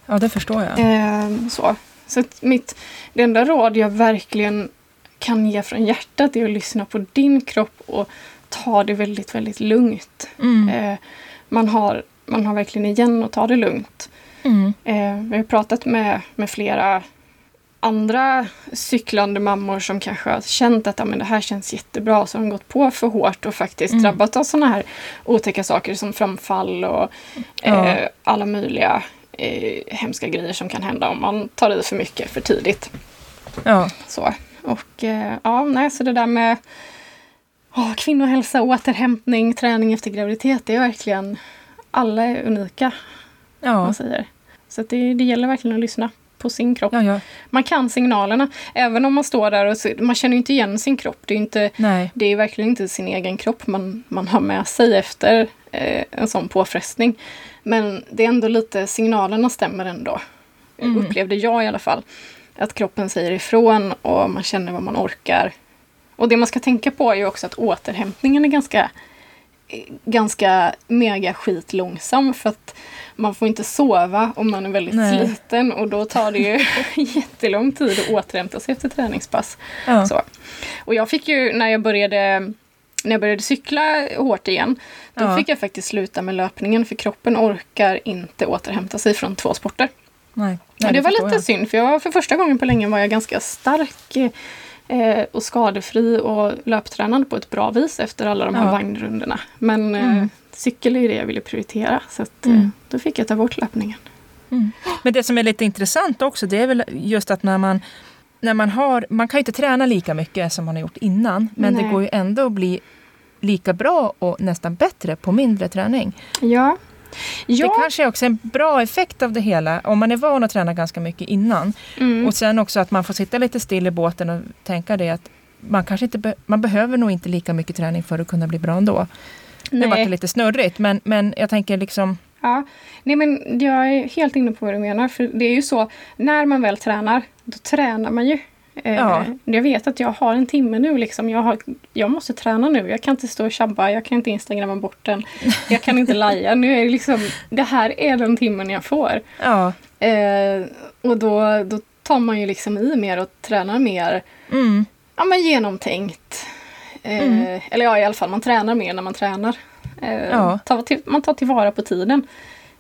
[SPEAKER 2] ja, det förstår jag.
[SPEAKER 1] Eh, så så mitt, det enda råd jag verkligen kan ge från hjärtat är att lyssna på din kropp och ta det väldigt, väldigt lugnt.
[SPEAKER 2] Mm.
[SPEAKER 1] Eh, man, har, man har verkligen igen att ta det lugnt.
[SPEAKER 2] Mm.
[SPEAKER 1] Eh, vi har pratat med, med flera andra cyklande mammor som kanske har känt att ja, men det här känns jättebra. Så har de gått på för hårt och faktiskt
[SPEAKER 2] Mm.
[SPEAKER 1] drabbats av sådana här otäcka saker som framfall och
[SPEAKER 2] Ja.
[SPEAKER 1] eh, alla möjliga eh, hemska grejer som kan hända om man tar i för mycket för tidigt.
[SPEAKER 2] Ja.
[SPEAKER 1] Så. Och eh, ja, nej, så det där med oh, kvinnohälsa, återhämtning, träning efter graviditet, det är verkligen alla är unika,
[SPEAKER 2] Ja.
[SPEAKER 1] man säger. Så det, det gäller verkligen att lyssna på sin kropp.
[SPEAKER 2] Ja, ja.
[SPEAKER 1] Man kan signalerna, även om man står där och så, man känner inte igen sin kropp. Det är, inte,
[SPEAKER 2] Nej.
[SPEAKER 1] det är verkligen inte sin egen kropp man, man har med sig efter eh, en sån påfrestning. Men det är ändå lite, signalerna stämmer ändå.
[SPEAKER 2] Mm.
[SPEAKER 1] Upplevde jag i alla fall. Att kroppen säger ifrån och man känner vad man orkar. Och det man ska tänka på är ju också att återhämtningen är ganska ganska mega skit långsam för att man får inte sova om man är väldigt
[SPEAKER 2] Nej.
[SPEAKER 1] sliten och då tar det ju jättelång tid att återhämta sig efter träningspass.
[SPEAKER 2] Ja.
[SPEAKER 1] Så. Och jag fick ju när jag började när jag började cykla hårt igen, då
[SPEAKER 2] Ja.
[SPEAKER 1] fick jag faktiskt sluta med löpningen för kroppen orkar inte återhämta sig från två sporter.
[SPEAKER 2] Nej. Nej,
[SPEAKER 1] det var lite
[SPEAKER 2] jag.
[SPEAKER 1] synd för jag, för första gången på länge var jag ganska stark eh, och skadefri och löptränad på ett bra vis efter alla de här
[SPEAKER 2] Ja.
[SPEAKER 1] vagnrundorna. Men eh,
[SPEAKER 2] Mm.
[SPEAKER 1] cykel är det jag ville prioritera så att, eh,
[SPEAKER 2] Mm.
[SPEAKER 1] då fick jag ta bort löpningen.
[SPEAKER 2] Mm. Men det som är lite intressant också det är väl just att när man när man har, man kan ju inte träna lika mycket som man har gjort innan men
[SPEAKER 1] Nej.
[SPEAKER 2] det går ju ändå att bli lika bra och nästan bättre på mindre träning.
[SPEAKER 1] Ja. Ja.
[SPEAKER 2] Det kanske är också en bra effekt av det hela om man är van att träna ganska mycket innan.
[SPEAKER 1] Mm.
[SPEAKER 2] Och sen också att man får sitta lite still i båten och tänka det att man kanske inte be- man behöver nog inte lika mycket träning för att kunna bli bra ändå. Nu
[SPEAKER 1] Nej.
[SPEAKER 2] var det lite snurrigt men, men jag tänker liksom
[SPEAKER 1] Ja, nej men jag är helt inne på vad du menar. För det är ju så, när man väl tränar, då tränar man ju. Eh,
[SPEAKER 2] Ja.
[SPEAKER 1] Jag vet att jag har en timme nu. Liksom. Jag, har, jag måste träna nu. Jag kan inte stå och tjabba. Jag kan inte instagramma bort den. Jag kan inte laja. Nu är det liksom, det här är den timmen jag får.
[SPEAKER 2] ja,
[SPEAKER 1] Eh, och då, då tar man ju liksom i mer och tränar mer
[SPEAKER 2] mm,
[SPEAKER 1] ja, men genomtänkt. Eh,
[SPEAKER 2] Mm.
[SPEAKER 1] Eller ja, i alla fall man tränar mer när man tränar. Eh,
[SPEAKER 2] Ja.
[SPEAKER 1] tar till, man tar tillvara på tiden.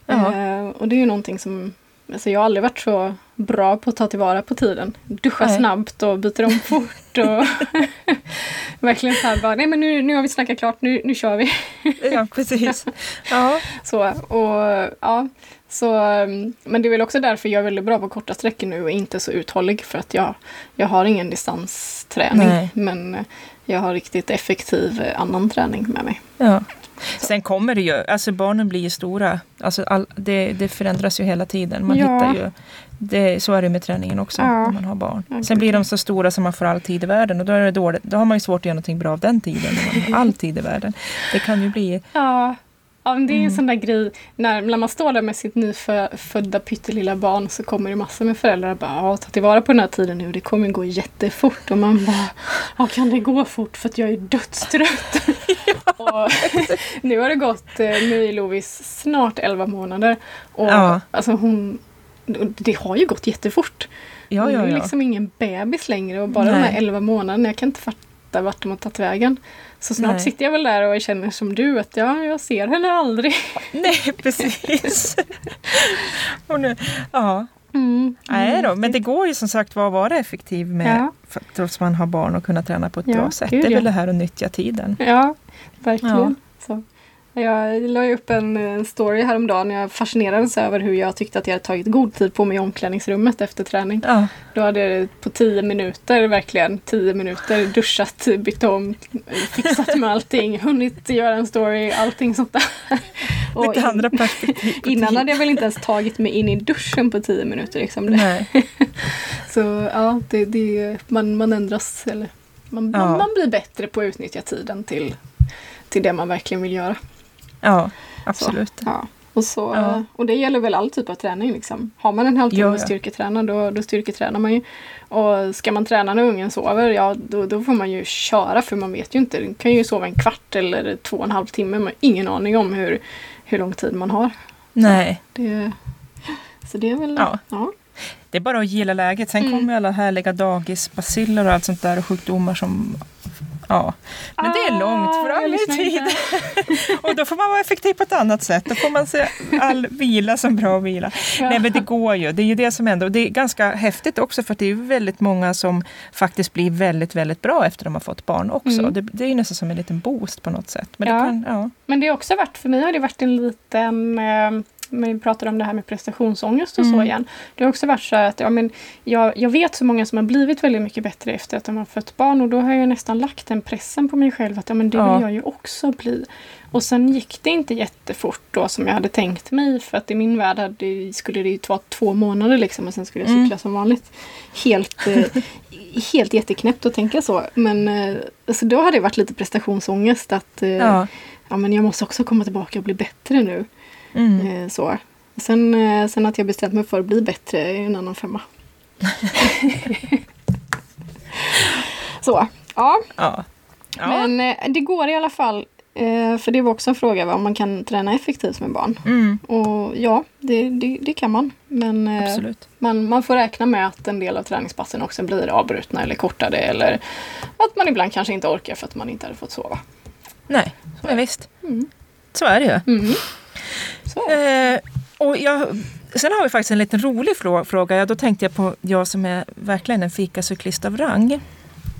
[SPEAKER 1] Eh, och det är ju någonting som Alltså jag har aldrig varit så bra på att ta tillvara på tiden. Duscha
[SPEAKER 2] Nej.
[SPEAKER 1] snabbt och byta om fort. Och verkligen så här bara, nej men nu, nu har vi snackat klart, nu, nu kör vi.
[SPEAKER 2] ja precis. Ja,
[SPEAKER 1] Så, och, ja, så, men det är väl också därför jag är väldigt bra på korta sträckor nu och inte så uthållig för att jag, jag har ingen distansträning.
[SPEAKER 2] Nej.
[SPEAKER 1] Men eh, jag har riktigt effektiv eh, annan träning med mig.
[SPEAKER 2] ja. Sen kommer det ju, alltså barnen blir ju stora. Alltså all, det, det förändras ju hela tiden. Man
[SPEAKER 1] Ja.
[SPEAKER 2] hittar ju, det, så är det med träningen också
[SPEAKER 1] Ja.
[SPEAKER 2] när man har barn.
[SPEAKER 1] Ja,
[SPEAKER 2] Sen blir de så stora som man får all tid i världen och då är det dåligt. Då har man ju svårt att göra någonting bra av den tiden. När man har all tid i världen. Det kan ju bli,
[SPEAKER 1] Ja, ja men det är en
[SPEAKER 2] Mm.
[SPEAKER 1] sån där grej när, när man står där med sitt nyfödda pyttelilla barn så kommer det massor med föräldrar och bara ja, ta tillvara på den här tiden nu, det kommer gå jättefort och man bara ja, kan det gå fort för att jag är dödstrött? och nu har det gått, eh, nu är Lovis snart 11 månader och
[SPEAKER 2] Ja.
[SPEAKER 1] alltså hon det har ju gått jättefort.
[SPEAKER 2] ja ja
[SPEAKER 1] är ju
[SPEAKER 2] ja.
[SPEAKER 1] liksom ingen bebis längre och bara de
[SPEAKER 2] Nej.
[SPEAKER 1] här 11 månaderna, jag kan inte fatta vart de har tagit vägen. Så snart
[SPEAKER 2] Nej.
[SPEAKER 1] sitter jag väl där och känner som du att ja, jag ser henne aldrig.
[SPEAKER 2] Nej precis. och nu, ja.
[SPEAKER 1] Mm.
[SPEAKER 2] Nej då, men det går ju som sagt var att vara effektiv med,
[SPEAKER 1] Ja.
[SPEAKER 2] för, trots man har barn och kunna träna på ett
[SPEAKER 1] Ja,
[SPEAKER 2] bra sätt.
[SPEAKER 1] gud,
[SPEAKER 2] det är
[SPEAKER 1] ja.
[SPEAKER 2] väl det här att nyttja tiden.
[SPEAKER 1] Ja, verkligen. Så. Jag la ju upp en, story häromdagen. Jag fascinerades över hur jag tyckte att jag hade tagit god tid på mig i omklädningsrummet efter träning.
[SPEAKER 2] Ja,
[SPEAKER 1] Då hade jag på tio minuter, verkligen tio minuter, duschat, bytt om, fixat med allting, hunnit göra en story, allting sånt där. Och
[SPEAKER 2] lite andra perspektiv.
[SPEAKER 1] Innan hade jag väl inte ens tagit mig in i duschen på tio minuter. Liksom.
[SPEAKER 2] Nej.
[SPEAKER 1] Så ja, det, det, man, man ändras, eller man,
[SPEAKER 2] Ja.
[SPEAKER 1] man, man blir bättre på att utnyttja tiden till, till det man verkligen vill göra.
[SPEAKER 2] Ja, absolut.
[SPEAKER 1] Ja. Och, så,
[SPEAKER 2] Ja.
[SPEAKER 1] och det gäller väl all typ av träning. Liksom. Har man en halvtimme
[SPEAKER 2] Ja, ja.
[SPEAKER 1] styrketräna då, då styrketränar man ju. Och ska man träna när ungen sover, ja då, då får man ju köra för man vet ju inte. Den kan ju sova en kvart eller två och en halv timme. Man har ingen aning om hur, hur lång tid man har.
[SPEAKER 2] Nej,
[SPEAKER 1] Det, så det är väl...
[SPEAKER 2] Ja.
[SPEAKER 1] ja.
[SPEAKER 2] det är bara att gilla läget. Sen
[SPEAKER 1] Mm.
[SPEAKER 2] kommer alla härliga dagisbaciller och allt sånt där och sjukdomar som Ja, men det är långt
[SPEAKER 1] Ah,
[SPEAKER 2] fram
[SPEAKER 1] jag
[SPEAKER 2] i tiden. Och då får man vara effektiv på ett annat sätt. Då får man se all vila som bra vila.
[SPEAKER 1] Ja.
[SPEAKER 2] Nej men det går ju. Det är ju det som händer. Och det är ganska häftigt också för det är väldigt många som faktiskt blir väldigt, väldigt bra efter de har fått barn också.
[SPEAKER 1] Mm.
[SPEAKER 2] Det, det är ju nästan som en liten boost på något sätt. Men
[SPEAKER 1] Ja.
[SPEAKER 2] det kan, ja.
[SPEAKER 1] Men det har också varit, för mig har det varit en liten eh, vi pratar om det här med prestationsångest och så
[SPEAKER 2] Mm.
[SPEAKER 1] igen. Det har också varit så att ja, men jag, jag vet så många som har blivit väldigt mycket bättre efter att de har fött barn och då har jag nästan lagt den pressen på mig själv att ja, men det
[SPEAKER 2] Ja.
[SPEAKER 1] vill jag ju också bli. Och sen gick det inte jättefort då som jag hade tänkt mig för att i min värld hade, skulle det ju vara två månader liksom och sen skulle jag
[SPEAKER 2] Mm.
[SPEAKER 1] cykla som vanligt. Helt, eh, helt jätteknäppt att tänka så. Men alltså då hade det varit lite prestationsångest att eh,
[SPEAKER 2] Ja.
[SPEAKER 1] ja, men jag måste också komma tillbaka och bli bättre nu.
[SPEAKER 2] Mm.
[SPEAKER 1] Eh, så. Sen, eh, sen att jag bestämt mig för att bli bättre är en annan femma. så, ja.
[SPEAKER 2] Ja. Ja.
[SPEAKER 1] Men eh, det går i alla fall. För det var också en fråga va, om man kan träna effektivt med barn.
[SPEAKER 2] Mm,
[SPEAKER 1] Och ja, det, det, det kan man. Men
[SPEAKER 2] absolut.
[SPEAKER 1] man, man får räkna med att en del av träningspassen också blir avbrutna eller kortade. Eller att man ibland kanske inte orkar för att man inte hade fått sova.
[SPEAKER 2] Nej, men visst.
[SPEAKER 1] Mm.
[SPEAKER 2] Så är det ju.
[SPEAKER 1] Mm.
[SPEAKER 2] Eh, och jag, sen har vi faktiskt en liten rolig frå- fråga. Ja, då tänkte jag på jag som är verkligen en fikacyklist av rang.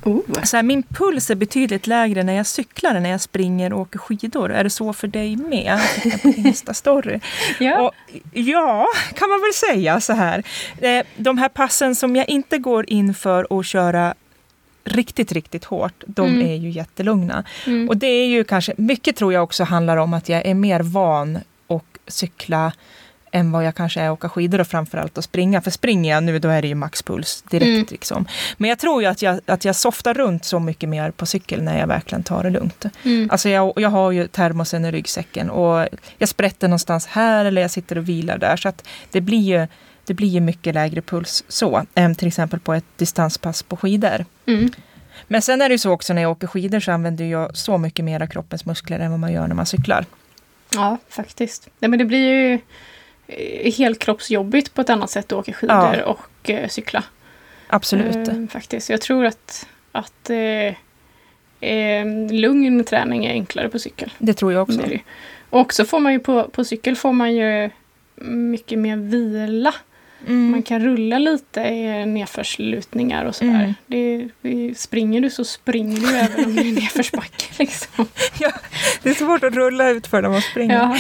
[SPEAKER 1] Oh.
[SPEAKER 2] Så här, min puls är betydligt lägre när jag cyklar än när jag springer och åker skidor. Är det så för dig med? På Insta-story.
[SPEAKER 1] Ja.
[SPEAKER 2] Och, ja, kan man väl säga så här. Eh, De här passen som jag inte går in för att köra riktigt, riktigt hårt, de
[SPEAKER 1] Mm.
[SPEAKER 2] är ju jättelugna.
[SPEAKER 1] Mm.
[SPEAKER 2] Och det är ju kanske, mycket tror jag också handlar om att jag är mer van att cykla än vad jag kanske är att åka skidor och framförallt att springa. För springer jag nu då är det ju maxpuls direkt.
[SPEAKER 1] Mm.
[SPEAKER 2] Liksom. Men jag tror ju att jag, att jag softar runt så mycket mer på cykel när jag verkligen tar det lugnt.
[SPEAKER 1] Mm.
[SPEAKER 2] Alltså jag, jag har ju termosen i ryggsäcken och jag sprätter någonstans här eller jag sitter och vilar där. Så att det blir ju det blir ju mycket lägre puls så, än till exempel på ett distanspass på skidor.
[SPEAKER 1] Mm.
[SPEAKER 2] Men sen är det ju så också när jag åker skidor så använder jag så mycket mer av kroppens muskler än vad man gör när man cyklar.
[SPEAKER 1] Ja, faktiskt. Nej, men det blir ju eh, helkroppsjobbigt på ett annat sätt att åka skidor
[SPEAKER 2] Ja.
[SPEAKER 1] och eh, cykla.
[SPEAKER 2] Absolut.
[SPEAKER 1] Eh, faktiskt. Jag tror att, att eh, eh, lugn träning är enklare på cykel.
[SPEAKER 2] Det tror jag också.
[SPEAKER 1] Och så får man ju på, på cykel får man ju mycket mer vila.
[SPEAKER 2] Mm.
[SPEAKER 1] Man kan rulla lite i nedförslutningar och sådär.
[SPEAKER 2] Mm.
[SPEAKER 1] Det, det, springer du så springer du även om det är nedförsbacke. Liksom.
[SPEAKER 2] Ja, det är svårt att rulla ut för när man springer.
[SPEAKER 1] Ja.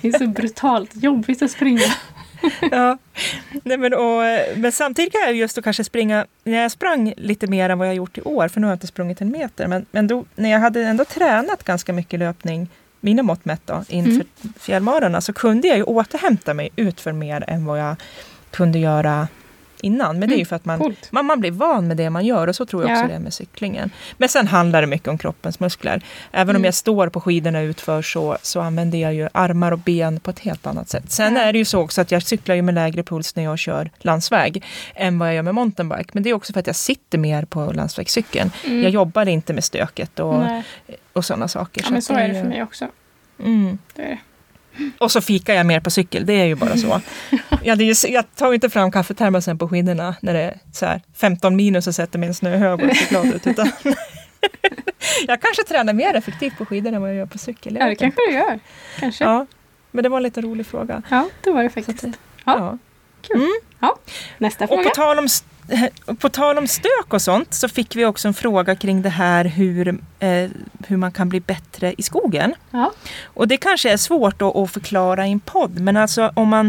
[SPEAKER 1] Det är så brutalt jobbigt att springa.
[SPEAKER 2] Ja. Nej, men, och, men samtidigt kan jag just då kanske springa, när jag sprang lite mer än vad jag gjort i år, för nu har jag inte sprungit en meter, men, men då, när jag hade ändå tränat ganska mycket löpning, mina mått mätt då, inför
[SPEAKER 1] Mm.
[SPEAKER 2] fjällmarorna, så kunde jag ju återhämta mig utför mer än vad jag kunde göra innan. Men det är ju
[SPEAKER 1] Mm,
[SPEAKER 2] för att man,
[SPEAKER 1] Coolt.
[SPEAKER 2] man, man blir van med det man gör och så tror jag också
[SPEAKER 1] Ja.
[SPEAKER 2] det är med cyklingen. Men sen handlar det mycket om kroppens muskler. Även om
[SPEAKER 1] Mm.
[SPEAKER 2] jag står på skidorna utför så, så använder jag ju armar och ben på ett helt annat sätt. Sen är det ju så också att jag cyklar ju med lägre puls när jag kör landsväg än vad jag gör med mountainbike. Men det är också för att jag sitter mer på landsvägscykeln.
[SPEAKER 1] Mm.
[SPEAKER 2] Jag jobbar inte med stöket och,
[SPEAKER 1] Nej.
[SPEAKER 2] och sådana saker.
[SPEAKER 1] Ja, men
[SPEAKER 2] att
[SPEAKER 1] så är det för mig också.
[SPEAKER 2] Mm.
[SPEAKER 1] Det är det.
[SPEAKER 2] Och så fikar jag mer på cykel, det är ju bara så. jag, ju, jag tar inte fram kaffetermosen på skidorna när det är så här 15 minus och sätter mig i en snöhög och ser glad ut. Utan jag kanske tränar mer effektivt på skidor än vad jag gör på cykel.
[SPEAKER 1] Ja, det kanske du gör. Kanske. Ja,
[SPEAKER 2] Ja, men det var en lite rolig fråga.
[SPEAKER 1] det var det faktiskt.
[SPEAKER 2] att,
[SPEAKER 1] Ja.
[SPEAKER 2] ja.
[SPEAKER 1] Kul. Mm. Ja, nästa fråga.
[SPEAKER 2] Och på tal, om, på tal om stök och sånt så fick vi också en fråga kring det här hur, eh, hur man kan bli bättre i skogen.
[SPEAKER 1] Ja.
[SPEAKER 2] Och det kanske är svårt att, förklara i en podd men alltså om man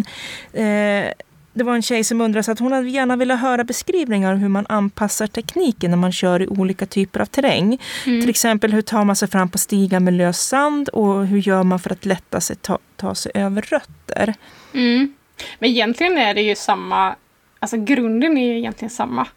[SPEAKER 2] eh, det var en tjej som undrade så att hon hade gärna velat höra beskrivningar av hur man anpassar tekniken när man kör i olika typer av terräng. Mm. Till exempel hur tar man sig fram på stigar med lös sand och hur gör man för att lätta sig ta, ta sig över rötter.
[SPEAKER 1] Mm. Men egentligen är det ju samma, alltså grunden är ju egentligen samma.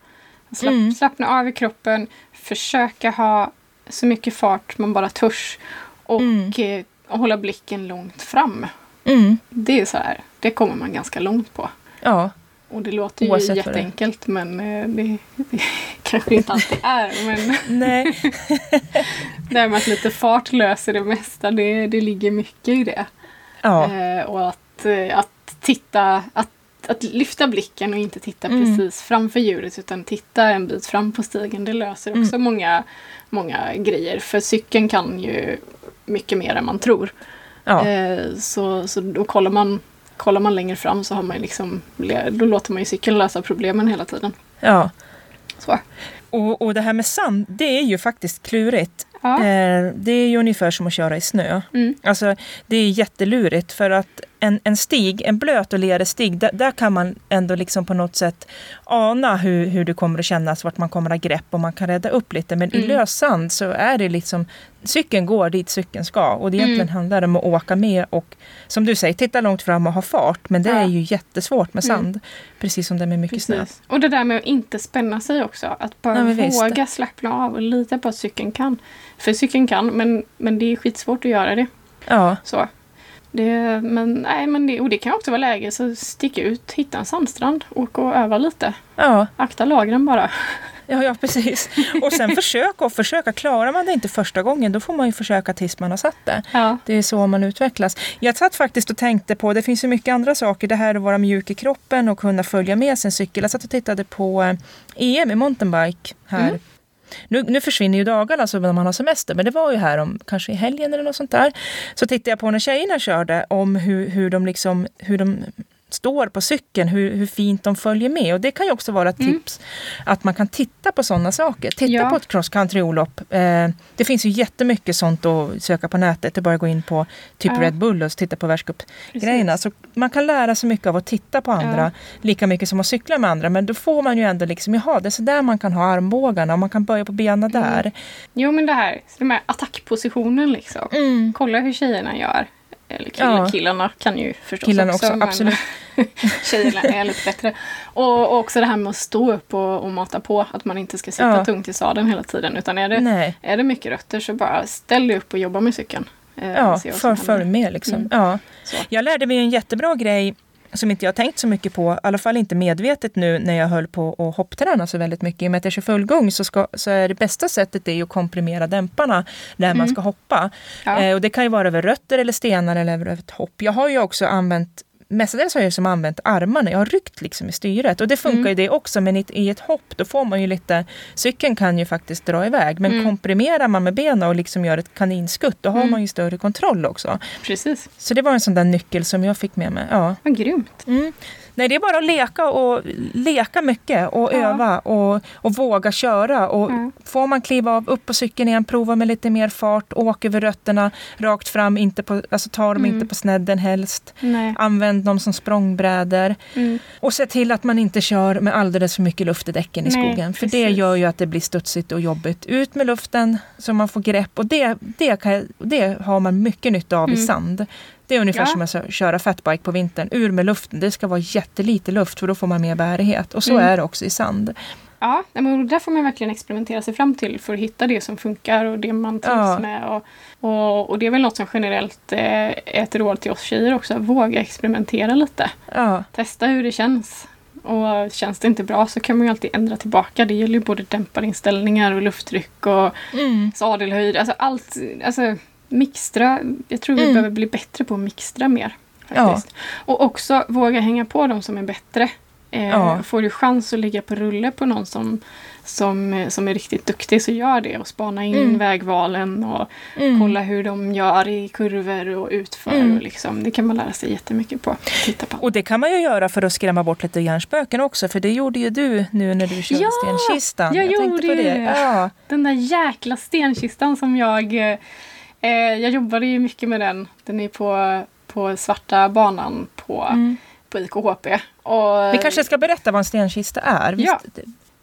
[SPEAKER 1] Slapp, mm. Slappna av i kroppen, försöka ha så mycket fart man bara törs och, mm. eh, och hålla blicken långt fram.
[SPEAKER 2] Mm.
[SPEAKER 1] Det är så här, det kommer man ganska långt på.
[SPEAKER 2] Ja.
[SPEAKER 1] Och det låter ju Oavsett jätteenkelt men eh, det, det kanske inte alltid är. Men
[SPEAKER 2] Nej.
[SPEAKER 1] det här med att lite fart löser det mesta, det, det ligger mycket i det.
[SPEAKER 2] Ja.
[SPEAKER 1] Eh, och att, eh, att titta, att, att lyfta blicken och inte titta mm. precis framför djuret utan titta en bit fram på stigen. Det löser också mm. många, många grejer. För cykeln kan ju mycket mer än man tror.
[SPEAKER 2] Ja.
[SPEAKER 1] Eh, så, så då kollar man kollar man längre fram så har man liksom, då låter man ju cykeln lösa problemen hela tiden.
[SPEAKER 2] Ja.
[SPEAKER 1] Så.
[SPEAKER 2] Och, och det här med sand, det är ju faktiskt klurigt.
[SPEAKER 1] Ja.
[SPEAKER 2] Eh, det är ju ungefär som att köra i snö.
[SPEAKER 1] Mm.
[SPEAKER 2] Alltså, det är jättelurigt för att en, en stig, en blöt och lerig stig, där, där, kan man ändå liksom på något sätt ana hur, hur det kommer att kännas, vart man kommer att ha grepp och man kan rädda upp lite. Men mm. i lös sand så är det liksom, cykeln går dit cykeln ska och det egentligen mm. handlar om att åka med och som du säger, titta långt fram och ha fart. Men det ja. är ju jättesvårt med mm. sand, precis som det är med mycket precis. snö.
[SPEAKER 1] Och det där med att inte spänna sig också, att bara ja, våga slappna av och lita på att cykeln kan. För cykeln kan, men, men det är skitsvårt att göra det.
[SPEAKER 2] Ja.
[SPEAKER 1] Så. Det, men, nej, men det, och det kan också vara läge så stick ut, hitta en sandstrand, åka och öva lite.
[SPEAKER 2] Ja.
[SPEAKER 1] Akta lagren bara.
[SPEAKER 2] Ja, ja precis. Och sen försök och försöka. Klarar man det inte första gången då får man ju försöka tills man har satt det.
[SPEAKER 1] Ja.
[SPEAKER 2] Det är så man utvecklas. Jag satt faktiskt och tänkte på, det finns ju mycket andra saker. Det här att vara mjuk i kroppen och kunna följa med sin cykel. Jag satt och tittade på EM eh, e i mountainbike här mm. Nu, nu försvinner ju dagarna alltså när man har semester, men det var ju här om kanske i helgen eller något sånt där. Så tittade jag på när tjejerna körde om hur, hur de liksom, hur de står på cykeln, hur, hur fint de följer med. Och det kan ju också vara ett mm. tips att man kan titta på sådana saker. Titta ja. på ett cross country-olopp. Eh, det finns ju jättemycket sånt att söka på nätet. Det är bara att gå in på typ ja. Red Bull och titta på världscupgrejerna. Så man kan lära sig mycket av att titta på andra, ja. lika mycket som att cykla med andra. Men då får man ju ändå liksom, jaha, det är så där man kan ha armbågarna och man kan börja på benen mm. där.
[SPEAKER 1] Jo men det här, den här attackpositionen liksom.
[SPEAKER 2] Mm.
[SPEAKER 1] Kolla hur tjejerna gör. Eller kill ja. killarna kan ju förstås
[SPEAKER 2] killarna
[SPEAKER 1] också.
[SPEAKER 2] också absolut.
[SPEAKER 1] tjejerna är lite bättre. Och, och, också det här med att stå upp och, och mata på. Att man inte ska sitta ja. tungt i sadeln hela tiden. Utan är det, är det mycket rötter så bara ställ dig upp och jobba med cykeln.
[SPEAKER 2] Eh, ja, för, följ med liksom. Mm. Ja. Jag lärde mig en jättebra grej som inte jag tänkt så mycket på, i alla fall inte medvetet nu när jag höll på att hoppträna så väldigt mycket. I och med att jag kör fullgång så, ska, så är det bästa sättet det att komprimera dämparna när mm. man ska hoppa. Ja. Eh, och det kan ju vara över rötter eller stenar eller över ett hopp. Jag har ju också använt mestadels har jag som använt armarna. Jag har ryckt liksom i styret och det funkar mm. ju det också. Men i, i, ett hopp då får man ju lite, cykeln kan ju faktiskt dra iväg. Men mm. komprimerar man med benen och liksom gör ett kaninskutt då har mm. man ju större kontroll också.
[SPEAKER 1] Precis.
[SPEAKER 2] Så det var en sån där nyckel som jag fick med mig. Ja.
[SPEAKER 1] Vad grymt.
[SPEAKER 2] Mm. Nej, det är bara att leka och leka mycket och ja. öva och, och våga köra. Och ja. Får man kliva av upp på cykeln igen, prova med lite mer fart, åk över rötterna rakt fram, inte på, alltså ta dem mm. inte på snedden helst.
[SPEAKER 1] Nej.
[SPEAKER 2] Använd dem som språngbrädor.
[SPEAKER 1] Mm.
[SPEAKER 2] Och se till att man inte kör med alldeles för mycket luft i däcken i Nej, skogen. För precis. det gör ju att det blir studsigt och jobbigt. Ut med luften så man får grepp och det, det, kan, det har man mycket nytta av mm. i sand. Det är ungefär ja. som att köra fatbike på vintern. Ur med luften. Det ska vara jättelite luft för då får man mer bärighet. Och så mm. är det också i sand.
[SPEAKER 1] Ja, men där får man verkligen experimentera sig fram till för att hitta det som funkar och det man trivs ja. med. Och, och, och, det är väl något som generellt eh, är ett råd till oss tjejer också. Våga experimentera lite.
[SPEAKER 2] Ja.
[SPEAKER 1] Testa hur det känns. Och känns det inte bra så kan man ju alltid ändra tillbaka. Det gäller ju både dämparinställningar och lufttryck och
[SPEAKER 2] mm.
[SPEAKER 1] sadelhöjd. Alltså allt. Alltså, mixtra. Jag tror vi mm. behöver bli bättre på att mixtra mer. Faktiskt. Ja. Och också våga hänga på de som är bättre. Eh,
[SPEAKER 2] Ja.
[SPEAKER 1] Får du chans att ligga på rulle på någon som, som, eh, som är riktigt duktig så gör det och spana in
[SPEAKER 2] Mm.
[SPEAKER 1] vägvalen och
[SPEAKER 2] Mm.
[SPEAKER 1] kolla hur de gör i kurvor och utför.
[SPEAKER 2] Mm.
[SPEAKER 1] Och liksom, det kan man lära sig jättemycket på. Titta på.
[SPEAKER 2] Och det kan man ju göra för att skrämma bort lite hjärnspöken också, för det gjorde ju du nu när du körde
[SPEAKER 1] Ja,
[SPEAKER 2] stenkistan.
[SPEAKER 1] jag
[SPEAKER 2] tänkte
[SPEAKER 1] gjorde
[SPEAKER 2] på det.
[SPEAKER 1] det.
[SPEAKER 2] Ja.
[SPEAKER 1] Den där jäkla stenkistan som jag... Eh, eh, jag jobbade ju mycket med den. Den är på, på svarta banan på,
[SPEAKER 2] Mm.
[SPEAKER 1] på IKHP. Och,
[SPEAKER 2] Vi kanske ska berätta vad en stenkista är? Visst,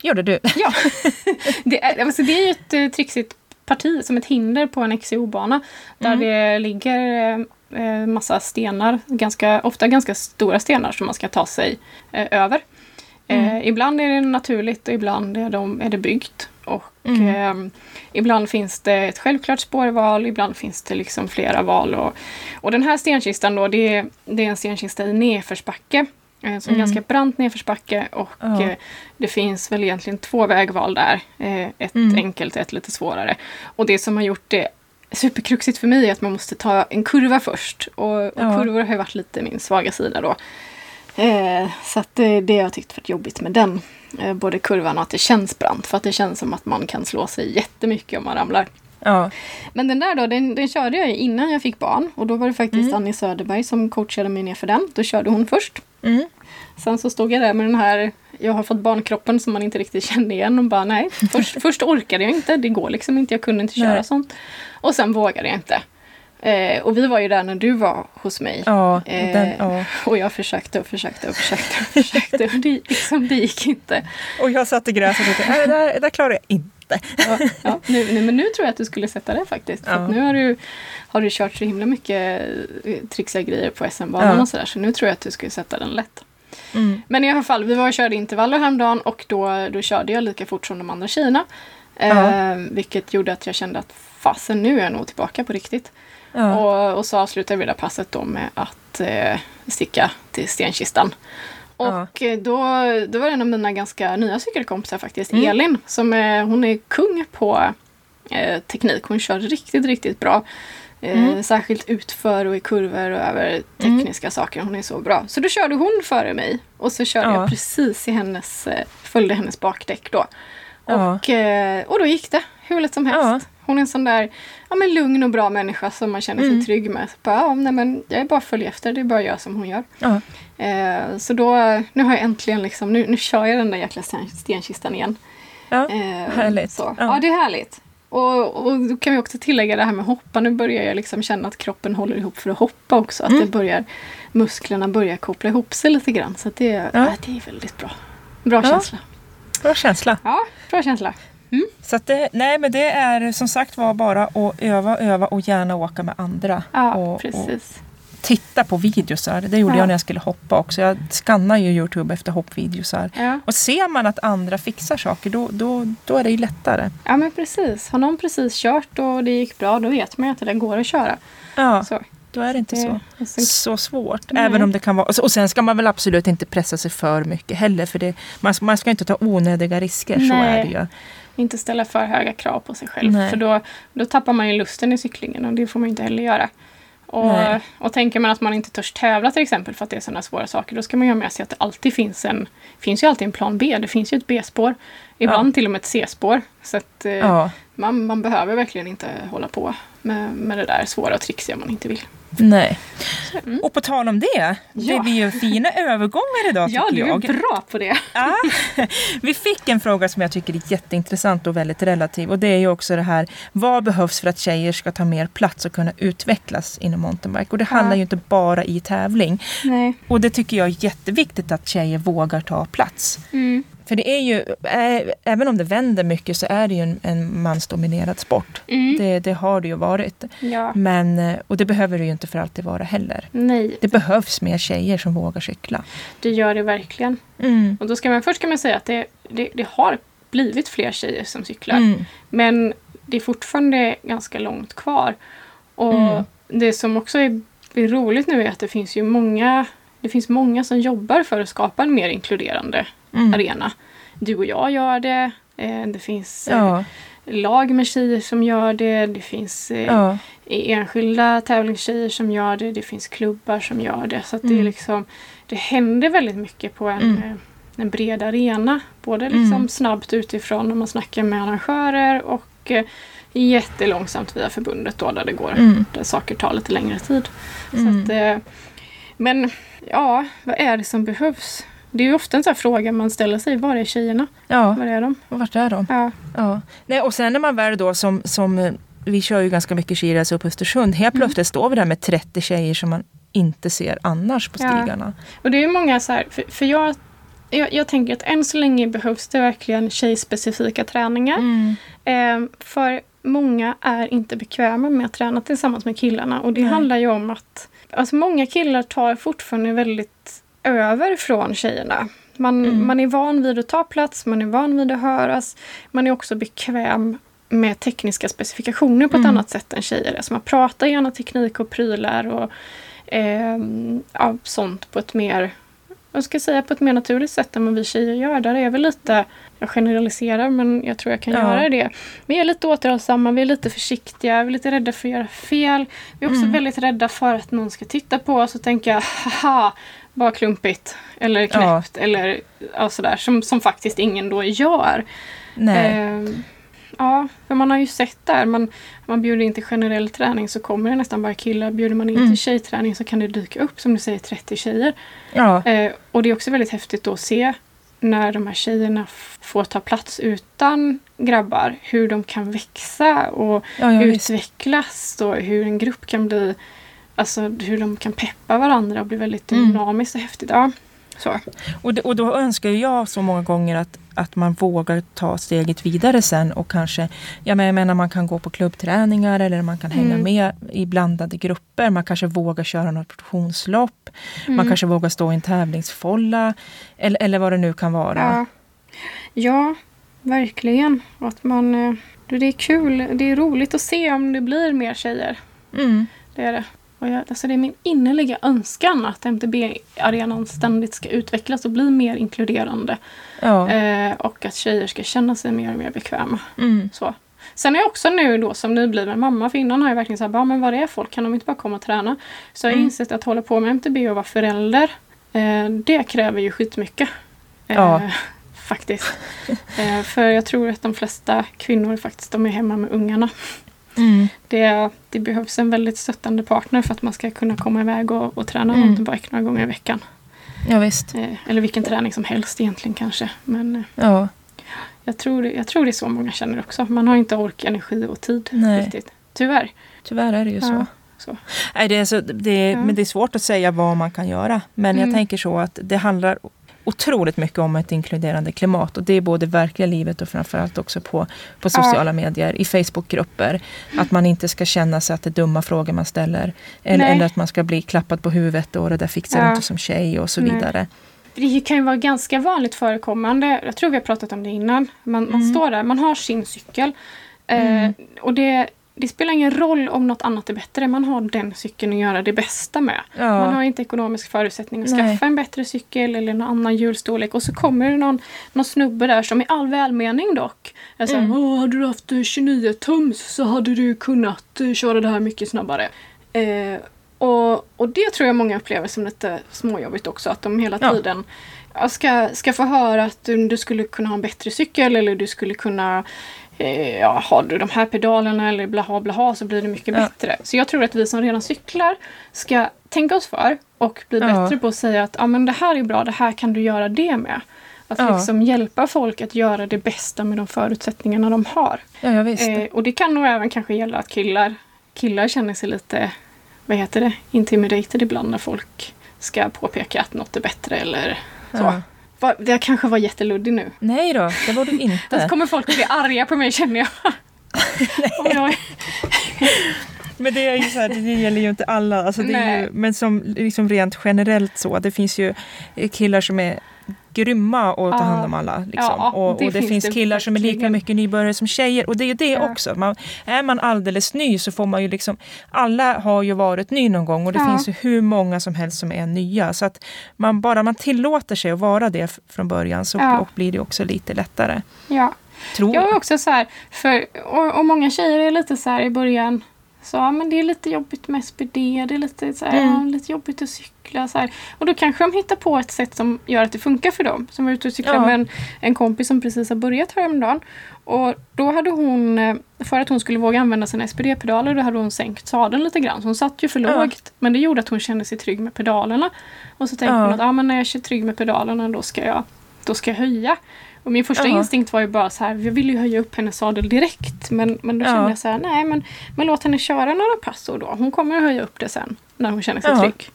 [SPEAKER 1] Ja.
[SPEAKER 2] det du?
[SPEAKER 1] Ja, det är, alltså det är ju ett eh, trixigt parti som ett hinder på en XCO-bana. Där
[SPEAKER 2] Mm.
[SPEAKER 1] det ligger eh, massa stenar, ganska, ofta ganska stora stenar som man ska ta sig eh, över.
[SPEAKER 2] Mm.
[SPEAKER 1] Eh, ibland är det naturligt och ibland är, de, är det byggt. Och
[SPEAKER 2] Mm.
[SPEAKER 1] Ibland finns det ett självklart spårval, ibland finns det liksom flera val. Och, och den här stenkistan då, det är, det är en stenkista i nedförsbacke. Eh, så en
[SPEAKER 2] Mm.
[SPEAKER 1] ganska brant nedförsbacke och
[SPEAKER 2] Ja.
[SPEAKER 1] eh, det finns väl egentligen två vägval där. Eh, ett
[SPEAKER 2] Mm.
[SPEAKER 1] enkelt och ett lite svårare. Och det som har gjort det superkruxigt för mig är att man måste ta en kurva först. Och, och
[SPEAKER 2] Ja.
[SPEAKER 1] kurvor har ju varit lite min svaga sida då. Eh, så att det, det har jag tyckt varit jobbigt med den. Eh, både kurvan och att det känns brant. För att det känns som att man kan slå sig jättemycket om man ramlar.
[SPEAKER 2] Ja.
[SPEAKER 1] Men den där då, den, den körde jag innan jag fick barn. Och då var det faktiskt
[SPEAKER 2] Mm.
[SPEAKER 1] Annie Söderberg som coachade mig ner för den. Då körde hon först.
[SPEAKER 2] Mm.
[SPEAKER 1] Sen så stod jag där med den här, jag har fått barnkroppen som man inte riktigt kände igen och bara nej. Först, först orkade jag inte, det går liksom inte, jag kunde inte köra
[SPEAKER 2] Nej.
[SPEAKER 1] sånt. Och sen vågade jag inte. Eh, och vi var ju där när du var hos mig.
[SPEAKER 2] Ja,
[SPEAKER 1] Eh,
[SPEAKER 2] den, ja.
[SPEAKER 1] Och jag försökte och försökte och försökte och försökte och det, liksom, det gick inte.
[SPEAKER 2] Och jag satt i gräset och tänkte, "Nej, det där, det där klarar jag inte.
[SPEAKER 1] Ja, ja, nu, nu, men nu tror jag att du skulle sätta det faktiskt. För
[SPEAKER 2] Ja.
[SPEAKER 1] nu har du, har du kört så himla mycket eh, trixiga grejer på SM-banan
[SPEAKER 2] Ja.
[SPEAKER 1] och sådär. Så nu tror jag att du skulle sätta den lätt.
[SPEAKER 2] Mm.
[SPEAKER 1] Men i alla fall, vi var och körde intervaller häromdagen och då, då körde jag lika fort som de andra tjejerna. Eh, vilket gjorde att jag kände att fasen nu är jag nog tillbaka på riktigt.
[SPEAKER 2] Ja.
[SPEAKER 1] Och, och så avslutade vi det passet då med att eh, sticka till stenkistan.
[SPEAKER 2] Ja.
[SPEAKER 1] Och eh, då, då var det en av mina ganska nya cykelkompisar faktiskt,
[SPEAKER 2] Mm.
[SPEAKER 1] Elin, som är, hon är kung på eh, teknik. Hon kör riktigt, riktigt bra. Eh,
[SPEAKER 2] Mm.
[SPEAKER 1] Särskilt utför och i kurvor och över tekniska saker. Hon är så bra. Så då körde hon före mig. Och så körde
[SPEAKER 2] Ja.
[SPEAKER 1] jag precis i hennes, eh, följde hennes bakdäck då.
[SPEAKER 2] Ja.
[SPEAKER 1] Och, eh, och då gick det hur lätt som helst. Hon är en sån där ja, men lugn och bra människa som man känner sig
[SPEAKER 2] Mm.
[SPEAKER 1] trygg med. Så bara, ja, nej, men jag är bara följ efter, det är bara göra som hon gör.
[SPEAKER 2] Ja.
[SPEAKER 1] Eh, så då, nu har jag äntligen liksom, nu, nu kör jag den där jäkla sten, stenkistan igen.
[SPEAKER 2] Ja.
[SPEAKER 1] Eh,
[SPEAKER 2] Härligt.
[SPEAKER 1] Så.
[SPEAKER 2] Ja.
[SPEAKER 1] Ja. det är härligt. Och, och då kan vi också tillägga det här med hoppa. Nu börjar jag liksom känna att kroppen håller ihop för att hoppa också. Att
[SPEAKER 2] Mm.
[SPEAKER 1] det börjar, musklerna börjar koppla ihop sig lite grann. Så att det, ja.
[SPEAKER 2] Ja.
[SPEAKER 1] det är väldigt bra. Bra
[SPEAKER 2] Ja.
[SPEAKER 1] känsla.
[SPEAKER 2] Bra känsla.
[SPEAKER 1] Ja, bra känsla.
[SPEAKER 2] Så att det, nej, men det är som sagt var bara att öva, öva och gärna åka med andra.
[SPEAKER 1] Ja,
[SPEAKER 2] och, och
[SPEAKER 1] precis.
[SPEAKER 2] titta på videosar. Det gjorde
[SPEAKER 1] Ja.
[SPEAKER 2] jag när jag skulle hoppa också. Jag skannar ju Youtube efter hoppvideosar.
[SPEAKER 1] Ja.
[SPEAKER 2] Och ser man att andra fixar saker då, då, då är det ju lättare.
[SPEAKER 1] ja, men precis. Har någon precis kört och det gick bra, då vet man ju att det går att köra.
[SPEAKER 2] Ja,
[SPEAKER 1] Så.
[SPEAKER 2] då är det inte så,
[SPEAKER 1] och sen-
[SPEAKER 2] så svårt.
[SPEAKER 1] Nej.
[SPEAKER 2] Även om det kan vara... Och sen ska man väl absolut inte pressa sig för mycket heller. För det, man, man ska inte ta onödiga risker. Så
[SPEAKER 1] Nej.
[SPEAKER 2] är det ju.
[SPEAKER 1] Inte ställa för höga krav på sig själv.
[SPEAKER 2] Nej.
[SPEAKER 1] För då, då tappar man ju lusten i cyklingen och det får man ju inte heller göra. Och,
[SPEAKER 2] Nej.
[SPEAKER 1] och tänker man att man inte törs tävla till exempel för att det är sådana svåra saker. Då ska man ju ha med sig att det alltid finns en finns ju alltid en plan B. Det finns ju ett B-spår. Ibland till och med ett C-spår. Så att eh,
[SPEAKER 2] Ja,
[SPEAKER 1] man, man behöver verkligen inte hålla på med, med det där svåra och trixiga man inte vill.
[SPEAKER 2] nej.
[SPEAKER 1] Mm.
[SPEAKER 2] Och på tal om det.
[SPEAKER 1] Ja.
[SPEAKER 2] Det blir ju fina övergångar idag
[SPEAKER 1] Ja,
[SPEAKER 2] tycker
[SPEAKER 1] du är
[SPEAKER 2] jag.
[SPEAKER 1] bra på det.
[SPEAKER 2] Ja. Vi fick en fråga som jag tycker är jätteintressant och väldigt relativ. Och det är ju också det här, vad behövs för att tjejer ska ta mer plats och kunna utvecklas inom mountainbike? Och det
[SPEAKER 1] Ja.
[SPEAKER 2] handlar ju inte bara i tävling.
[SPEAKER 1] Nej.
[SPEAKER 2] Och det tycker jag är jätteviktigt att tjejer vågar ta plats.
[SPEAKER 1] Mm.
[SPEAKER 2] För det är ju, även om det vänder mycket så är det ju en, en mansdominerad sport.
[SPEAKER 1] Mm.
[SPEAKER 2] Det, det har det ju varit.
[SPEAKER 1] Ja.
[SPEAKER 2] Men, och det behöver det ju inte för alltid vara heller.
[SPEAKER 1] Nej,
[SPEAKER 2] Det behövs mer tjejer som vågar cykla.
[SPEAKER 1] det gör det verkligen.
[SPEAKER 2] Mm.
[SPEAKER 1] Och då ska man först kan man säga att det, det, det har blivit fler tjejer som cyklar.
[SPEAKER 2] Mm.
[SPEAKER 1] Men det är fortfarande ganska långt kvar. Och
[SPEAKER 2] Mm.
[SPEAKER 1] det som också är, är roligt nu är att det finns ju många det finns många som jobbar för att skapa en mer inkluderande
[SPEAKER 2] Mm.
[SPEAKER 1] arena. Du och jag gör det. eh, Det finns eh,
[SPEAKER 2] Ja,
[SPEAKER 1] lag med tjejer som gör det. Det finns eh,
[SPEAKER 2] ja.
[SPEAKER 1] enskilda tävlingstjejer som gör det. Det finns klubbar som gör det. Så att det, är
[SPEAKER 2] Mm.
[SPEAKER 1] liksom, det händer väldigt mycket på en,
[SPEAKER 2] Mm.
[SPEAKER 1] en bred arena. Både liksom mm. snabbt utifrån när man snackar med arrangörer och jättelångsamt via förbundet då där det går, mm. där saker tar lite längre tid. Mm. Så att, men ja, vad är det som behövs? Det är ju ofta en sån fråga man ställer sig. Var är tjejerna?
[SPEAKER 2] Ja.
[SPEAKER 1] Var är de?
[SPEAKER 2] Vart är de?
[SPEAKER 1] Ja.
[SPEAKER 2] ja. Nej, och sen när man väl då som, som eh, vi kör ju ganska mycket skidresa upp på Östersund. Helt mm. plötsligt mm. står vi där med 30 tjejer som man inte ser annars på stigarna.
[SPEAKER 1] Ja. Och det är många så här, för, för jag, jag, jag, tänker att än så länge behövs det verkligen tjejspecifika träningar. Mm. Eh, för många är inte bekväma med att träna tillsammans med killarna och det Nej. handlar ju om att alltså många killar tar fortfarande väldigt över från tjejerna. Man, mm. man är van vid att ta plats, man är van vid att höras. Man är också bekväm med tekniska specifikationer på ett mm. annat sätt än tjejer. Alltså man pratar gärna teknik och prylar och eh, ja, sånt på ett mer jag ska säga på ett mer naturligt sätt än vad vi tjejer gör. Där är vi lite, jag generaliserar men jag tror jag kan ja. göra det. Vi är lite återhållsamma, vi är lite försiktiga, vi är lite rädda för att göra fel. Vi är också mm. väldigt rädda för att någon ska titta på oss och tänka haha, vad klumpigt. Eller knäppt ja. eller ja, sådär. Som, som faktiskt ingen då gör.
[SPEAKER 2] Nej. Eh,
[SPEAKER 1] Ja, för man har ju sett där. Man, man bjuder in till generell träning så kommer det nästan bara killar. Bjuder man in mm. till tjejträning så kan det dyka upp som du säger 30 tjejer.
[SPEAKER 2] Ja.
[SPEAKER 1] Eh, och det är också väldigt häftigt att se när de här tjejerna får ta plats utan grabbar. Hur de kan växa och ja, ja, utvecklas och hur en grupp kan bli Alltså hur de kan peppa varandra och bli väldigt mm. dynamiskt och häftigt. Ja, så.
[SPEAKER 2] Och, och då önskar jag så många gånger att att man vågar ta steget vidare sen och kanske, jag menar man kan gå på klubbträningar eller man kan hänga mm. med i blandade grupper. Man kanske vågar köra något produktionslopp. Mm. Man kanske vågar stå i en tävlingsfolla. Eller, eller vad det nu kan vara.
[SPEAKER 1] Ja, ja verkligen. Att man, eh, det är kul, det är roligt att se om det blir mer tjejer.
[SPEAKER 2] Mm.
[SPEAKER 1] Det är det. Och jag, alltså det är min innerliga önskan att MTB-arenan ständigt ska utvecklas och bli mer inkluderande.
[SPEAKER 2] Ja.
[SPEAKER 1] Eh, och att tjejer ska känna sig mer och mer bekväma.
[SPEAKER 2] Mm.
[SPEAKER 1] Så. Sen är jag också nu då som nybliven mamma, för innan har jag verkligen sagt, men vad är folk? Kan de inte bara komma och träna? Så jag har mm. insett att hålla på med MTB och vara förälder, eh, det kräver ju skitmycket.
[SPEAKER 2] Eh, ja.
[SPEAKER 1] Faktiskt. eh, för jag tror att de flesta kvinnor faktiskt, de är hemma med ungarna.
[SPEAKER 2] Mm.
[SPEAKER 1] Det, det, behövs en väldigt stöttande partner för att man ska kunna komma iväg och, och träna mm. mountainbike några gånger i veckan.
[SPEAKER 2] Ja, visst.
[SPEAKER 1] Eh, eller vilken träning som helst egentligen kanske. Men eh,
[SPEAKER 2] ja.
[SPEAKER 1] jag, tror, jag tror det är så många känner också. Man har inte ork, energi och tid Nej. riktigt. Tyvärr.
[SPEAKER 2] Tyvärr är det ju
[SPEAKER 1] ja.
[SPEAKER 2] så.
[SPEAKER 1] Så.
[SPEAKER 2] Nej, det, är så, det, ja. men det är svårt att säga vad man kan göra. Men mm. jag tänker så att det handlar otroligt mycket om ett inkluderande klimat. Och det är både verkliga livet och framförallt också på, på sociala ja. medier, i Facebookgrupper. Att man inte ska känna sig att det är dumma frågor man ställer. Eller, eller att man ska bli klappad på huvudet och det där fixar ja. du inte som tjej och så Nej. vidare.
[SPEAKER 1] Det kan ju vara ganska vanligt förekommande. Jag tror vi har pratat om det innan. Man, man mm. står där, man har sin cykel. Eh, mm. och det det spelar ingen roll om något annat är bättre. Man har den cykeln att göra det bästa med. Ja. Man har inte ekonomisk förutsättning att Nej. skaffa en bättre cykel eller någon annan hjulstorlek. Och så kommer det någon, någon snubbe där som i all välmening dock. Alltså, mm. hade du haft 29 tums så hade du kunnat uh, köra det här mycket snabbare. Eh, och, och det tror jag många upplever som lite småjobbigt också. Att de hela tiden ska, ska få höra att du, du skulle kunna ha en bättre cykel eller du skulle kunna eh, ja, har du de här pedalerna eller blaha blaha så blir det mycket ja. bättre. Så jag tror att vi som redan cyklar ska tänka oss för och bli ja. bättre på att säga att ah, men det här är bra, det här kan du göra det med. Att ja. liksom hjälpa folk att göra det bästa med de förutsättningarna de har.
[SPEAKER 2] Ja. Eh,
[SPEAKER 1] och det kan nog även kanske gälla att killar, killar känner sig lite, vad heter det, intimidated ibland när folk ska påpeka att något är bättre eller så. Jag kanske var jätteluddig nu.
[SPEAKER 2] Nej då, det var du inte.
[SPEAKER 1] Så kommer folk att bli arga på mig känner jag. jag...
[SPEAKER 2] Men det är ju så här, det gäller ju inte alla. Alltså det är ju, men som liksom rent generellt så. Det finns ju killar som är grymma och ta hand om alla. Liksom. Ja, och, det, och det finns, finns det killar som är lika mycket nybörjare som tjejer. Och det är det ja. också. Man, är man alldeles ny så får man ju liksom... Alla har ju varit ny någon gång och det ja. finns ju hur många som helst som är nya. Så att man, bara man tillåter sig att vara det från början så ja. blir det också lite lättare.
[SPEAKER 1] Ja.
[SPEAKER 2] Tror
[SPEAKER 1] jag. är också så här, för, och, och många tjejer är lite så här i början Så ja, men det är lite jobbigt med SPD, det är lite, så här,
[SPEAKER 2] Mm.
[SPEAKER 1] lite jobbigt att cykla. Så här. Och då kanske de hittar på ett sätt som gör att det funkar för dem. Som var ute och cyklade
[SPEAKER 2] Ja.
[SPEAKER 1] med en, en kompis som precis har börjat häromdagen. Och då hade hon, eh, för att hon skulle våga använda sina SPD-pedaler, då hade hon sänkt sadeln lite grann. Så hon satt ju för
[SPEAKER 2] Ja.
[SPEAKER 1] lågt. Men det gjorde att hon kände sig trygg med pedalerna. Och så tänkte
[SPEAKER 2] Ja.
[SPEAKER 1] hon att ja, men när jag känner trygg med pedalerna då ska jag, då ska jag höja. Och min första
[SPEAKER 2] Ja.
[SPEAKER 1] instinkt var ju bara så här, jag ville ju höja upp hennes sadel direkt. Men, men då
[SPEAKER 2] Ja.
[SPEAKER 1] kände jag så här, nej men, men låt henne köra några pass då. Hon kommer att höja upp det sen när hon känner sig
[SPEAKER 2] Ja.
[SPEAKER 1] trygg.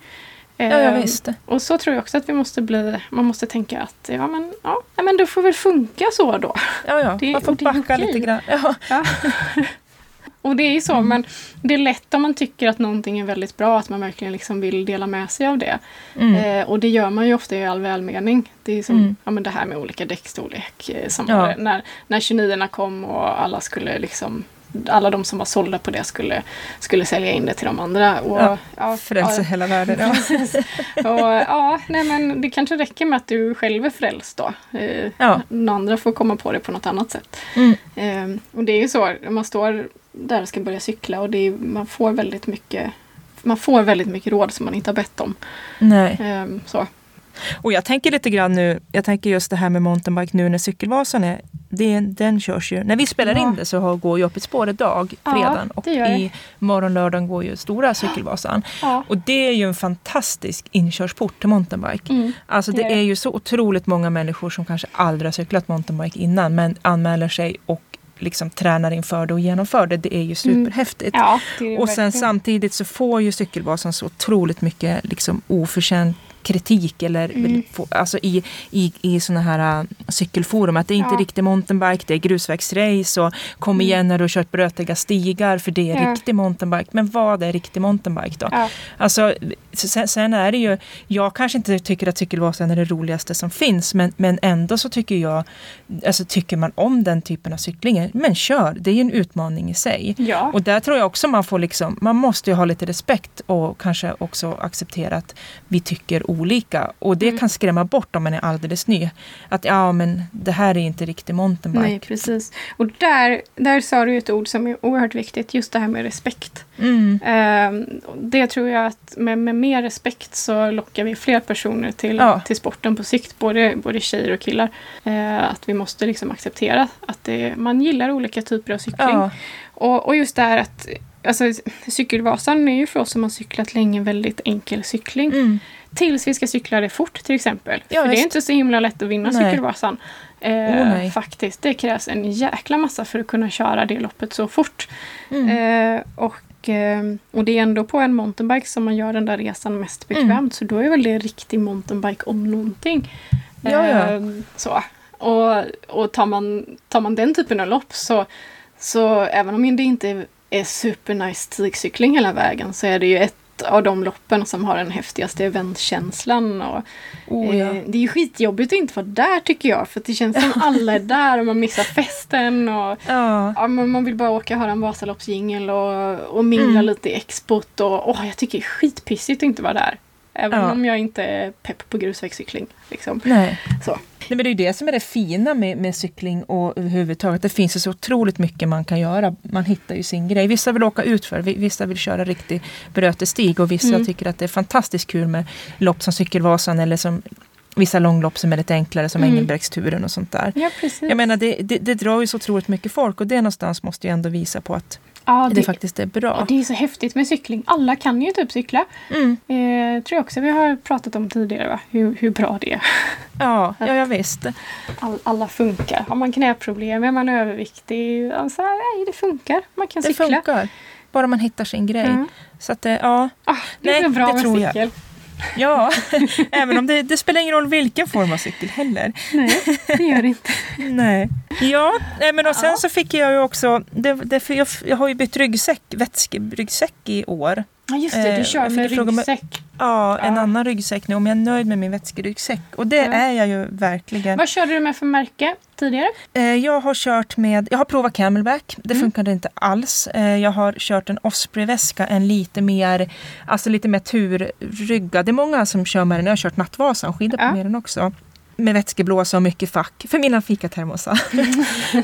[SPEAKER 2] Ja, ja
[SPEAKER 1] Ehm,
[SPEAKER 2] visst.
[SPEAKER 1] och så tror jag också att vi måste bli, man måste tänka att ja men, ja, men det får väl funka så då.
[SPEAKER 2] Ja, ja.
[SPEAKER 1] det-
[SPEAKER 2] Man får backa lite grann. Ja.
[SPEAKER 1] Ja. och det är ju så,
[SPEAKER 2] Mm.
[SPEAKER 1] men det är lätt om man tycker att någonting är väldigt bra att man verkligen liksom vill dela med sig av det.
[SPEAKER 2] Mm.
[SPEAKER 1] Eh, och det gör man ju ofta i all välmening. Det är som
[SPEAKER 2] Mm.
[SPEAKER 1] ja, men det här med olika däckstorlek. Eh, som
[SPEAKER 2] Ja.
[SPEAKER 1] när, när 29 kom och alla skulle liksom alla de som var sålda på det skulle, skulle sälja in det till de andra. Och,
[SPEAKER 2] Ja,
[SPEAKER 1] ja,
[SPEAKER 2] Frälsa
[SPEAKER 1] ja,
[SPEAKER 2] hela världen. Ja.
[SPEAKER 1] Och, ja, nej, men det kanske räcker med att du själv är frälst då. Eh,
[SPEAKER 2] Ja.
[SPEAKER 1] Den andra får komma på det på något annat sätt.
[SPEAKER 2] Mm.
[SPEAKER 1] Eh, och det är ju så, man står där och ska börja cykla och är, man får väldigt mycket man får väldigt mycket råd som man inte har bett om.
[SPEAKER 2] Nej.
[SPEAKER 1] Eh, så.
[SPEAKER 2] Och jag tänker lite grann nu, jag tänker just det här med mountainbike nu när cykelvasan är, det, den körs ju, när vi spelar
[SPEAKER 1] Ja.
[SPEAKER 2] in det så har, går ju Öppet spår idag,
[SPEAKER 1] Ja,
[SPEAKER 2] fredagen, och
[SPEAKER 1] gör det.
[SPEAKER 2] i morgon lördagen går ju stora cykelvasan.
[SPEAKER 1] Ja.
[SPEAKER 2] Och det är ju en fantastisk inkörsport till mountainbike.
[SPEAKER 1] Mm.
[SPEAKER 2] Alltså det
[SPEAKER 1] det. är
[SPEAKER 2] ju så otroligt många människor som kanske aldrig har cyklat mountainbike innan men anmäler sig och liksom tränar inför det och genomför det. Det är ju superhäftigt.
[SPEAKER 1] Ja, det är
[SPEAKER 2] Och sen
[SPEAKER 1] verkligen.
[SPEAKER 2] samtidigt så får ju cykelvasan så otroligt mycket liksom oförtjänt kritik eller
[SPEAKER 1] Mm.
[SPEAKER 2] alltså i, i, i såna här äh, cykelforum att det är inte
[SPEAKER 1] Ja.
[SPEAKER 2] riktig mountainbike, det är grusvägsrace och kom
[SPEAKER 1] Mm.
[SPEAKER 2] igen när du har kört brötiga stigar för det är
[SPEAKER 1] Ja.
[SPEAKER 2] riktig mountainbike. Men vad är riktig mountainbike då?
[SPEAKER 1] Ja.
[SPEAKER 2] Alltså, sen, sen är det ju, jag kanske inte tycker att cykelvasan är det roligaste som finns men, men ändå så tycker jag, alltså tycker man om den typen av cykling, men kör, det är ju en utmaning i sig.
[SPEAKER 1] Ja.
[SPEAKER 2] Och där tror jag också man får liksom, man måste ju ha lite respekt och kanske också acceptera att vi tycker olika. Och det
[SPEAKER 1] Mm.
[SPEAKER 2] kan skrämma bort om man är alldeles ny. Att ja men det här är inte riktig mountainbike.
[SPEAKER 1] Nej, precis. Och där, där sa du ett ord som är oerhört viktigt, just det här med respekt.
[SPEAKER 2] Mm.
[SPEAKER 1] Ehm, det tror jag att med, med mer respekt så lockar vi fler personer till,
[SPEAKER 2] Ja.
[SPEAKER 1] till sporten på sikt, både, både tjejer och killar. Eh, att vi måste liksom acceptera att det, man gillar olika typer av cykling.
[SPEAKER 2] Ja,
[SPEAKER 1] Och, och just det här att Alltså, cykelvasan är ju för oss som har cyklat länge en väldigt enkel cykling.
[SPEAKER 2] mm.
[SPEAKER 1] Tills vi ska cykla det fort till exempel.
[SPEAKER 2] Ja,
[SPEAKER 1] för det är inte så himla lätt att vinna
[SPEAKER 2] Nej.
[SPEAKER 1] cykelvasan. Eh,
[SPEAKER 2] nej.
[SPEAKER 1] faktiskt. Det krävs en jäkla massa för att kunna köra det loppet så fort.
[SPEAKER 2] Mm.
[SPEAKER 1] Eh, och, eh, och det är ändå på en mountainbike som man gör den där resan mest bekvämt.
[SPEAKER 2] Mm.
[SPEAKER 1] Så då är väl det riktig mountainbike om någonting.
[SPEAKER 2] Ja, ja.
[SPEAKER 1] Eh, så. Och, och tar, man, tar man den typen av lopp så, så även om det inte är supernice stigcykling hela vägen så är det ju ett av de loppen som har den häftigaste eventkänslan. Och,
[SPEAKER 2] Oh, ja.
[SPEAKER 1] eh, det är ju skitjobbigt att inte vara där tycker jag för det känns som alla är där och man missar festen. Och,
[SPEAKER 2] ja.
[SPEAKER 1] Ja, men man vill bara åka och höra en Vasaloppsjingel och, och mingla
[SPEAKER 2] Mm.
[SPEAKER 1] lite i expot. Och, åh, jag tycker det är skitpissigt att inte vara där. Även
[SPEAKER 2] Ja.
[SPEAKER 1] om jag inte är pepp på grusvägscykling. Liksom.
[SPEAKER 2] Nej.
[SPEAKER 1] Så.
[SPEAKER 2] Nej, men det är ju det som är det fina med, med cykling och överhuvudtaget. Det finns ju så otroligt mycket man kan göra. Man hittar ju sin grej. Vissa vill åka utför, vi- vissa vill köra riktig brötestig och vissa
[SPEAKER 1] Mm.
[SPEAKER 2] tycker att det är fantastiskt kul med lopp som Cykelvasan eller som vissa långlopp som är lite enklare som
[SPEAKER 1] Mm.
[SPEAKER 2] Engelbrektsturen och sånt där.
[SPEAKER 1] Ja, precis.
[SPEAKER 2] Jag menar det, det, det drar ju så otroligt mycket folk och det någonstans måste ju ändå visa på att
[SPEAKER 1] ja,
[SPEAKER 2] det,
[SPEAKER 1] det,
[SPEAKER 2] faktiskt är bra.
[SPEAKER 1] det är så häftigt med cykling. Alla kan ju typ cykla.
[SPEAKER 2] Mm.
[SPEAKER 1] Eh, tror jag också vi har pratat om tidigare, va? Hur, hur bra det är.
[SPEAKER 2] Ja, ja, ja visst.
[SPEAKER 1] All, alla funkar. Har man knäproblem, är man överviktig, alltså, nej, det funkar. Man kan
[SPEAKER 2] Det
[SPEAKER 1] cykla.
[SPEAKER 2] funkar. Bara man hittar sin grej.
[SPEAKER 1] Mm.
[SPEAKER 2] Så att det, ja.
[SPEAKER 1] Ah, det är
[SPEAKER 2] Nej,
[SPEAKER 1] så bra med
[SPEAKER 2] tror jag. Ja, även om det, det spelar ingen roll vilken form av cykel heller.
[SPEAKER 1] Nej, det gör det inte.
[SPEAKER 2] Nej. Ja, men och sen
[SPEAKER 1] Ja.
[SPEAKER 2] så fick jag ju också, det, det, för jag, jag har ju bytt ryggsäck, vätskeryggsäck i år.
[SPEAKER 1] Ja, just det.
[SPEAKER 2] Eh,
[SPEAKER 1] Du kör
[SPEAKER 2] jag
[SPEAKER 1] med ryggsäck.
[SPEAKER 2] Ja, en
[SPEAKER 1] Ja.
[SPEAKER 2] annan ryggsäck nu, om jag är nöjd med min vätskeryggsäck. Och det
[SPEAKER 1] Ja.
[SPEAKER 2] är jag ju verkligen.
[SPEAKER 1] Vad körde du med för märke tidigare?
[SPEAKER 2] Eh, Jag har kört med, jag har provat Camelback, det
[SPEAKER 1] Mm.
[SPEAKER 2] funkade inte alls. Eh, Jag har kört en Osprey-väska, en lite mer, alltså lite mer turryggad. Det är många som kör med den, jag har kört Nattvasan, skidor på
[SPEAKER 1] Ja.
[SPEAKER 2] med den också. med vätskeblåsa och mycket fack för mina fikatermosar.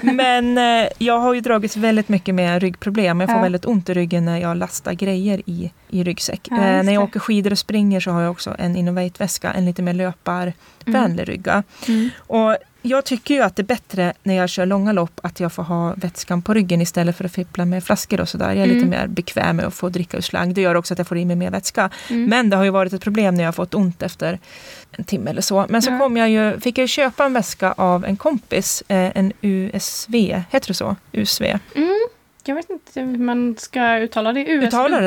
[SPEAKER 2] Men eh, jag har ju dragits väldigt mycket med ryggproblem. Jag får
[SPEAKER 1] Ja.
[SPEAKER 2] väldigt ont i ryggen när jag lastar grejer i, i ryggsäck.
[SPEAKER 1] Ja,
[SPEAKER 2] eh, när jag åker skidor och springer så har jag också en Innovate-väska, en lite mer löparvänlig rygga.
[SPEAKER 1] Mm.
[SPEAKER 2] Och jag tycker ju att det är bättre när jag kör långa lopp att jag får ha vätskan på ryggen istället för att fippla med flaskor och sådär. Jag är lite
[SPEAKER 1] Mm.
[SPEAKER 2] mer bekväm med att få dricka ur slang. Det gör också att jag får i mig mer vätska.
[SPEAKER 1] Mm.
[SPEAKER 2] Men det har ju varit ett problem när jag har fått ont efter en timme eller så. Men så
[SPEAKER 1] Ja.
[SPEAKER 2] kom jag ju, fick jag ju köpa en väska av en kompis, eh, en USV, heter det så? USV.
[SPEAKER 1] Mm. Jag vet inte hur man ska uttala det.
[SPEAKER 2] Uttala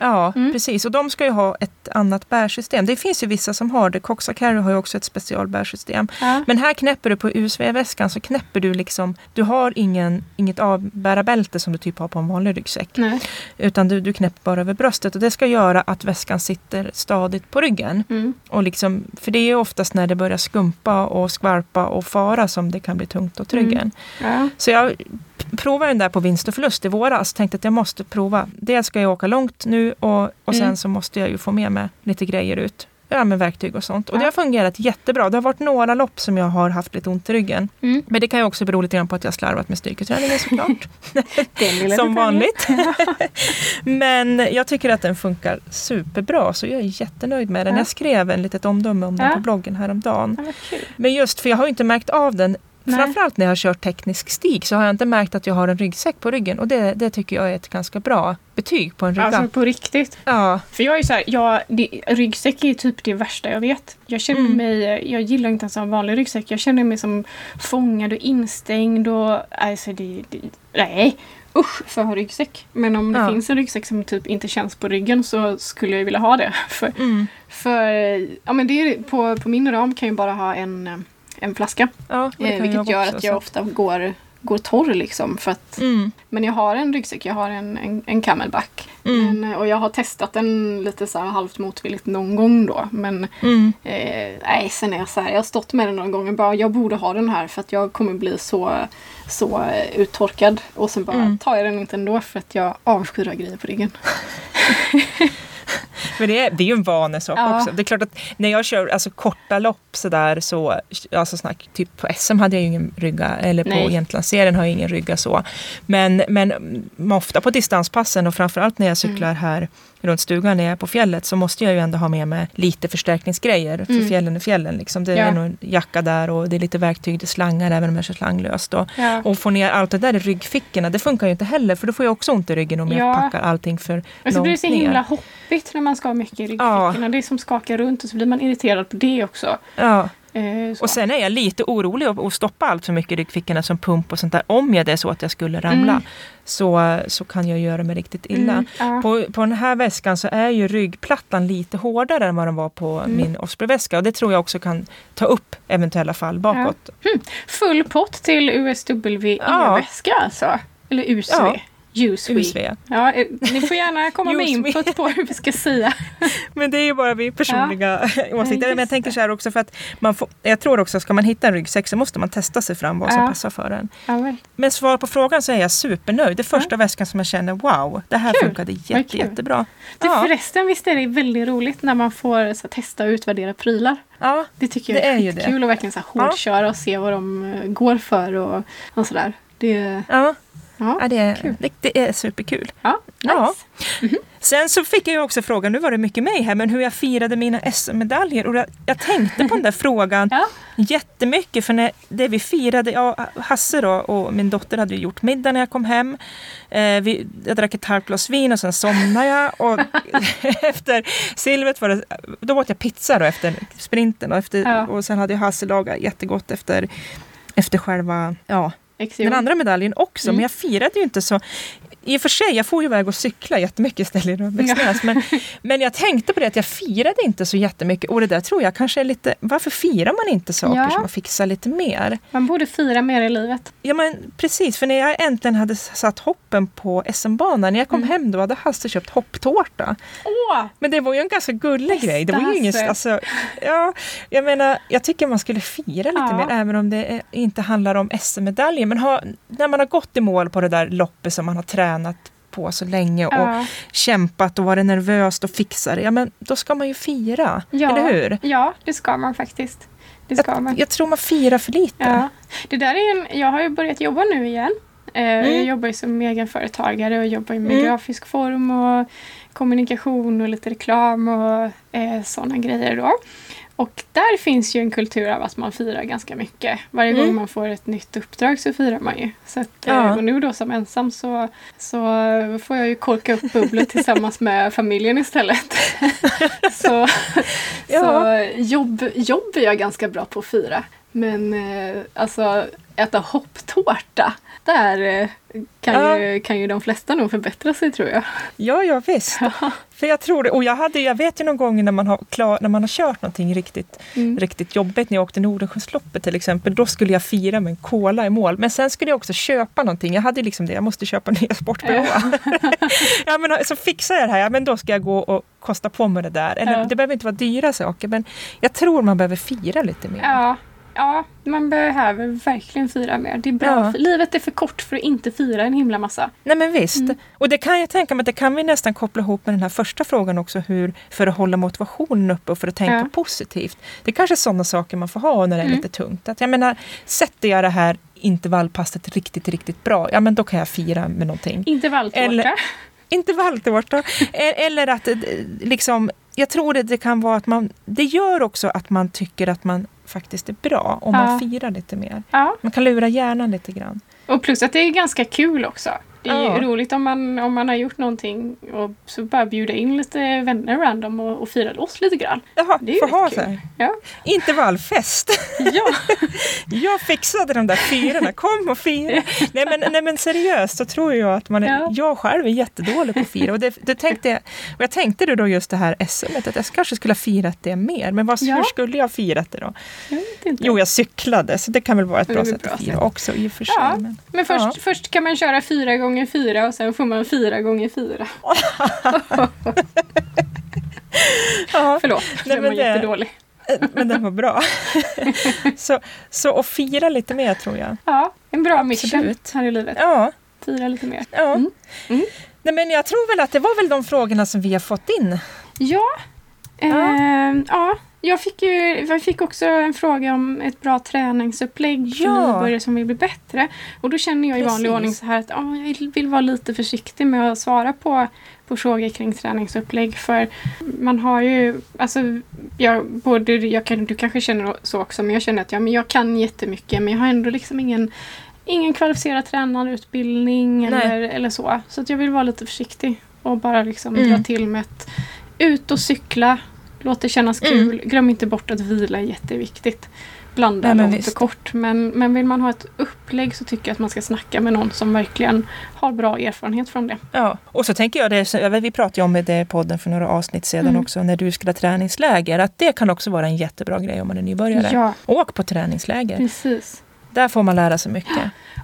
[SPEAKER 2] Ja,
[SPEAKER 1] Mm.
[SPEAKER 2] precis. Och de ska ju ha ett annat bärsystem. Det finns ju vissa som har det. Coxa Carry har ju också ett specialbärsystem.
[SPEAKER 1] Ja.
[SPEAKER 2] Men här knäpper du på USB-väskan så knäpper du liksom, du har ingen, inget avbärarbälte som du typ har på en vanlig ryggsäck.
[SPEAKER 1] Nej.
[SPEAKER 2] Utan du, du knäpper bara över bröstet och det ska göra att väskan sitter stadigt på ryggen.
[SPEAKER 1] Mm.
[SPEAKER 2] Och liksom, för det är ju oftast när det börjar skumpa och skvalpa och fara som det kan bli tungt åt ryggen.
[SPEAKER 1] Ja.
[SPEAKER 2] Så jag provade den där på vinst och förlust i våras. Tänkte att jag måste prova. Dels ska jag åka långt nu och, och sen
[SPEAKER 1] Mm.
[SPEAKER 2] så måste jag ju få med mig lite grejer ut. Ja, med verktyg och sånt. Och
[SPEAKER 1] Ja.
[SPEAKER 2] det har fungerat jättebra. Det har varit några lopp som jag har haft lite ont i ryggen.
[SPEAKER 1] Mm.
[SPEAKER 2] Men det kan ju också bero lite grann på att jag slarvat med styrketräningen såklart. Som vanligt. Men jag tycker att den funkar superbra så jag är jättenöjd med den.
[SPEAKER 1] Ja.
[SPEAKER 2] Jag skrev en litet omdöme om den på bloggen häromdagen.
[SPEAKER 1] Ja.
[SPEAKER 2] Men just för jag har ju inte märkt av den.
[SPEAKER 1] Nej.
[SPEAKER 2] Framförallt när jag har kört teknisk stig så har jag inte märkt att jag har en ryggsäck på ryggen. Och det, det tycker jag är ett ganska bra betyg på en rygga.
[SPEAKER 1] Alltså på riktigt.
[SPEAKER 2] ja,
[SPEAKER 1] För jag är så här, jag, det, ryggsäck är typ det värsta jag vet. Jag känner
[SPEAKER 2] Mm.
[SPEAKER 1] mig, jag gillar inte ens en vanlig ryggsäck. Jag känner mig som fångad och instängd och alltså det, det nej. Usch för att ha ryggsäck. Men om det
[SPEAKER 2] Ja.
[SPEAKER 1] finns en ryggsäck som typ inte känns på ryggen så skulle jag vilja ha det. För,
[SPEAKER 2] mm,
[SPEAKER 1] för ja men det är, på, på min ram kan jag bara ha en, eh, en flaska.
[SPEAKER 2] ja
[SPEAKER 1] Eh, vilket gör att jag ofta går, går torr liksom. För att,
[SPEAKER 2] Mm,
[SPEAKER 1] men jag har en ryggsäck, jag har en, en, en camelback.
[SPEAKER 2] mm,
[SPEAKER 1] Men, och jag har testat den lite så halvt motvilligt någon gång då. Men
[SPEAKER 2] mm.
[SPEAKER 1] eh, nej, sen är jag så här, jag har stått med den några gånger bara jag borde ha den här för att jag kommer bli så, så eh, uttorkad. Och sen bara
[SPEAKER 2] Mm.
[SPEAKER 1] tar jag den inte ändå för att jag avskyr grejer på ryggen.
[SPEAKER 2] Men det är, det är ju en vanesak
[SPEAKER 1] Ja.
[SPEAKER 2] också. Det är klart att när jag kör alltså, korta lopp sådär så, alltså snack, typ på SM hade jag ju ingen rygga, eller på
[SPEAKER 1] Nej.
[SPEAKER 2] Jämtlandsserien har jag ingen rygga så. Men, men mm, ofta på distanspassen och framförallt när jag cyklar här runt stugan när jag är på fjället så måste jag ju ändå ha med mig lite förstärkningsgrejer. För
[SPEAKER 1] Mm.
[SPEAKER 2] fjällen är fjällen. Liksom. Det
[SPEAKER 1] Ja.
[SPEAKER 2] är en jacka där och det är lite verktyg, det är slangar även om jag kör slanglöst. Och,
[SPEAKER 1] Ja.
[SPEAKER 2] och få ner allt det där i ryggfickorna, det funkar ju inte heller för då får jag också ont i ryggen om
[SPEAKER 1] Ja.
[SPEAKER 2] jag packar allting för
[SPEAKER 1] Och så blir det
[SPEAKER 2] långt
[SPEAKER 1] så
[SPEAKER 2] ner.
[SPEAKER 1] himla hoppigt när man ska ha mycket i ryggfickorna. Det är som skakar runt och så blir man irriterad på det också.
[SPEAKER 2] Ja.
[SPEAKER 1] Eh, så.
[SPEAKER 2] Och sen är jag lite orolig att stoppa allt för mycket i ryggfickorna som pump och sånt där. Om jag det är så att jag skulle ramla
[SPEAKER 1] Mm.
[SPEAKER 2] så, så kan jag göra mig riktigt illa.
[SPEAKER 1] Mm, ja.
[SPEAKER 2] På, på den här väskan så är ju ryggplattan lite hårdare än vad den var på
[SPEAKER 1] Mm.
[SPEAKER 2] min Osprey-väska. Och det tror jag också kan ta upp eventuella fall bakåt.
[SPEAKER 1] Full pott till USW-väska alltså. Eller USW.
[SPEAKER 2] Ja.
[SPEAKER 1] USW.
[SPEAKER 2] USV.
[SPEAKER 1] Ja, eh, ni får gärna komma med input på hur vi ska säga.
[SPEAKER 2] Men det är ju bara vi personliga åsikter.
[SPEAKER 1] just
[SPEAKER 2] Men jag tänker så här också för att man får, jag tror också ska man hitta en ryggsäck så måste man testa sig fram vad som
[SPEAKER 1] Ja.
[SPEAKER 2] passar för en.
[SPEAKER 1] Ja.
[SPEAKER 2] Men svar på frågan så är jag supernöjd. Det är första väskan som jag känner wow, det här
[SPEAKER 1] Kul.
[SPEAKER 2] funkade jätte,
[SPEAKER 1] kul.
[SPEAKER 2] jättebra.
[SPEAKER 1] Du,
[SPEAKER 2] Ja.
[SPEAKER 1] Förresten, visst är det väldigt roligt när man får så, här, testa och utvärdera prylar?
[SPEAKER 2] Ja,
[SPEAKER 1] Det tycker jag
[SPEAKER 2] Det
[SPEAKER 1] är,
[SPEAKER 2] är ju det.
[SPEAKER 1] kul att verkligen så här, hårdköra och se vad de eh, går för och, och sådär. Det,
[SPEAKER 2] ja.
[SPEAKER 1] Ja,
[SPEAKER 2] Ja, det,
[SPEAKER 1] Kul.
[SPEAKER 2] det, det är superkul.
[SPEAKER 1] ja, nice.
[SPEAKER 2] Ja. Sen så fick jag också frågan, nu var det mycket mig här, men hur jag firade mina SM-medaljer. Och jag, jag tänkte på den där frågan
[SPEAKER 1] Ja.
[SPEAKER 2] jättemycket. För när det vi firade, ja, Hasse då och min dotter hade gjort middag när jag kom hem. Eh, vi, jag drack ett halvt glas vin och sen somnade jag. Och efter silvret var det, då åt jag pizza då efter sprinten. Och, efter,
[SPEAKER 1] Ja.
[SPEAKER 2] och sen hade jag Hasse lagat jättegott efter, efter själva, ja,
[SPEAKER 1] Exio.
[SPEAKER 2] den andra medaljen också.
[SPEAKER 1] Mm.
[SPEAKER 2] Men jag firade ju inte så. I och för sig, jag får ju iväg och cykla jättemycket istället i Rönnbäcksnäs. Men, men jag tänkte på det att jag firade inte så jättemycket. Och det där tror jag kanske är lite, varför firar man inte saker
[SPEAKER 1] Ja.
[SPEAKER 2] som man fixar lite mer?
[SPEAKER 1] Man borde fira mer i livet.
[SPEAKER 2] Ja men precis, för när jag äntligen hade satt hoppen på SM-banan, när jag kom
[SPEAKER 1] Mm.
[SPEAKER 2] hem då hade Hasse köpt hopptårta.
[SPEAKER 1] Åh!
[SPEAKER 2] Men det var ju en ganska gullig
[SPEAKER 1] Bästa
[SPEAKER 2] grej. Det var ju ingen, alltså, ja, jag menar, jag tycker man skulle fira lite
[SPEAKER 1] Ja.
[SPEAKER 2] mer, även om det inte handlar om SM-medaljer. Men ha, när man har gått i mål på det där loppet som man har tränat på så länge och
[SPEAKER 1] Ja.
[SPEAKER 2] kämpat och varit nervös och fixat det, ja men då ska man ju fira,
[SPEAKER 1] Ja.
[SPEAKER 2] eller hur?
[SPEAKER 1] Ja, det ska man faktiskt. Det ska man.
[SPEAKER 2] Jag, jag tror man firar för lite.
[SPEAKER 1] Ja. Det där är en, jag har ju börjat jobba nu igen. Eh, Jag jobbar ju som egenföretagare och jobbar med
[SPEAKER 2] Mm.
[SPEAKER 1] grafisk form och kommunikation och lite reklam och eh, sådana grejer då. Och där finns ju en kultur av att man firar ganska mycket. Varje
[SPEAKER 2] Mm.
[SPEAKER 1] gång man får ett nytt uppdrag så firar man ju. Så att, eh,
[SPEAKER 2] Ja.
[SPEAKER 1] Och nu då som ensam så, så får jag ju korka upp bubblet tillsammans med familjen istället. så
[SPEAKER 2] Ja.
[SPEAKER 1] så jobb, jobb är jag ganska bra på att fira. Men eh, alltså äta hopptårta, där eh, kan,
[SPEAKER 2] Ja.
[SPEAKER 1] ju, kan ju de flesta nog förbättra sig tror jag.
[SPEAKER 2] Ja, ja visst. För jag tror det. Och jag, hade, jag vet ju någon gång när man har, klar, när man har kört någonting riktigt,
[SPEAKER 1] Mm.
[SPEAKER 2] riktigt jobbigt, när jag åkte Nordensjöloppet till exempel, då skulle jag fira med en cola i mål. Men sen skulle jag också köpa någonting. Jag hade liksom det, jag måste köpa nya sportbroar. ja, men så fixar jag det här, ja, men då ska jag gå och kosta på mig det där. Eller,
[SPEAKER 1] Ja.
[SPEAKER 2] Det behöver inte vara dyra saker, men jag tror man behöver fira lite mer.
[SPEAKER 1] Ja, man behöver verkligen fira mer. Det är bra.
[SPEAKER 2] Ja.
[SPEAKER 1] Livet är för kort för att inte fira en himla massa.
[SPEAKER 2] Nej men visst.
[SPEAKER 1] Mm.
[SPEAKER 2] Och det kan jag tänka mig att det kan vi nästan koppla ihop med den här första frågan också. Hur, för att hålla motivationen uppe och för att tänka
[SPEAKER 1] Ja.
[SPEAKER 2] positivt. Det är kanske sådana saker man får ha när det är
[SPEAKER 1] Mm.
[SPEAKER 2] lite tungt. Att jag menar, sätter jag det här intervallpasset riktigt, riktigt bra, ja men då kan jag fira med någonting.
[SPEAKER 1] Intervalltårta.
[SPEAKER 2] Eller- Intervalltårta. E- Eller att eh, liksom, jag tror det, det kan vara att man, det gör också att man tycker att man faktiskt är bra om man
[SPEAKER 1] Ja.
[SPEAKER 2] firar lite mer.
[SPEAKER 1] Ja,
[SPEAKER 2] Man kan lura hjärnan lite grann.
[SPEAKER 1] och plus att det är ganska kul också. Det är
[SPEAKER 2] Ja.
[SPEAKER 1] roligt om man, om man har gjort någonting och så bara bjuda in lite vänner random och, och fira loss lite grann.
[SPEAKER 2] Jaha,
[SPEAKER 1] Det är ju
[SPEAKER 2] ha
[SPEAKER 1] kul. Ja.
[SPEAKER 2] Intervallfest.
[SPEAKER 1] ja.
[SPEAKER 2] Jag fixade de där fyrorna, kom och fira. Nej men, nej men seriöst så tror jag att man är,
[SPEAKER 1] Ja.
[SPEAKER 2] jag själv är jättedålig på att fira. Och, det, det tänkte jag, och jag tänkte då just det här SMet, att jag kanske skulle ha firat det mer. Men vad,
[SPEAKER 1] Ja.
[SPEAKER 2] hur skulle jag ha firat det då?
[SPEAKER 1] Jag.
[SPEAKER 2] Jo, jag cyklade, så det kan väl vara ett bra sätt
[SPEAKER 1] bra
[SPEAKER 2] att fira också i och för sig.
[SPEAKER 1] Ja.
[SPEAKER 2] Men,
[SPEAKER 1] Men först, först kan man köra fyra gånger fyra och sen får man fyra gånger fyra.
[SPEAKER 2] ja,
[SPEAKER 1] Förlåt,
[SPEAKER 2] Nej,
[SPEAKER 1] den var
[SPEAKER 2] det-
[SPEAKER 1] jättedålig.
[SPEAKER 2] men den var bra. så, så att fira lite mer tror jag.
[SPEAKER 1] Ja, en bra mission här i livet.
[SPEAKER 2] Ja,
[SPEAKER 1] Fira lite mer.
[SPEAKER 2] ja.
[SPEAKER 1] Mm. Mm.
[SPEAKER 2] Nej, men jag tror väl att det var väl de frågorna som vi har fått in.
[SPEAKER 1] Ja.
[SPEAKER 2] Ja.
[SPEAKER 1] Ehm, ja. Jag fick, ju, jag fick också en fråga om ett bra träningsupplägg för
[SPEAKER 2] Ja.
[SPEAKER 1] nybörjare som vill bli bättre. Och då känner jag i vanlig ordning så här att ja, jag vill vara lite försiktig med att svara på, på frågor kring träningsupplägg. För man har ju, alltså, jag, både, jag kan, du kanske känner så också, men jag känner att ja, men jag kan jättemycket men jag har ändå liksom ingen Ingen kvalificerad tränarutbildning eller, eller så. Så att jag vill vara lite försiktig och bara liksom
[SPEAKER 2] Mm.
[SPEAKER 1] dra till med ett ut och cykla. Låt det kännas
[SPEAKER 2] Mm.
[SPEAKER 1] kul. Glöm inte bort att vila är jätteviktigt. Blanda
[SPEAKER 2] Nej,
[SPEAKER 1] långt och kort. Men, men vill man ha ett upplägg så tycker jag att man ska snacka med någon som verkligen har bra erfarenhet från det.
[SPEAKER 2] Ja, och så tänker jag det, vi pratade om det i podden för några avsnitt sedan
[SPEAKER 1] Mm.
[SPEAKER 2] också, när du skulle ha träningsläger, att det kan också vara en jättebra grej om man är nybörjare.
[SPEAKER 1] Ja,
[SPEAKER 2] Åk på träningsläger,
[SPEAKER 1] precis.
[SPEAKER 2] där får man lära sig mycket.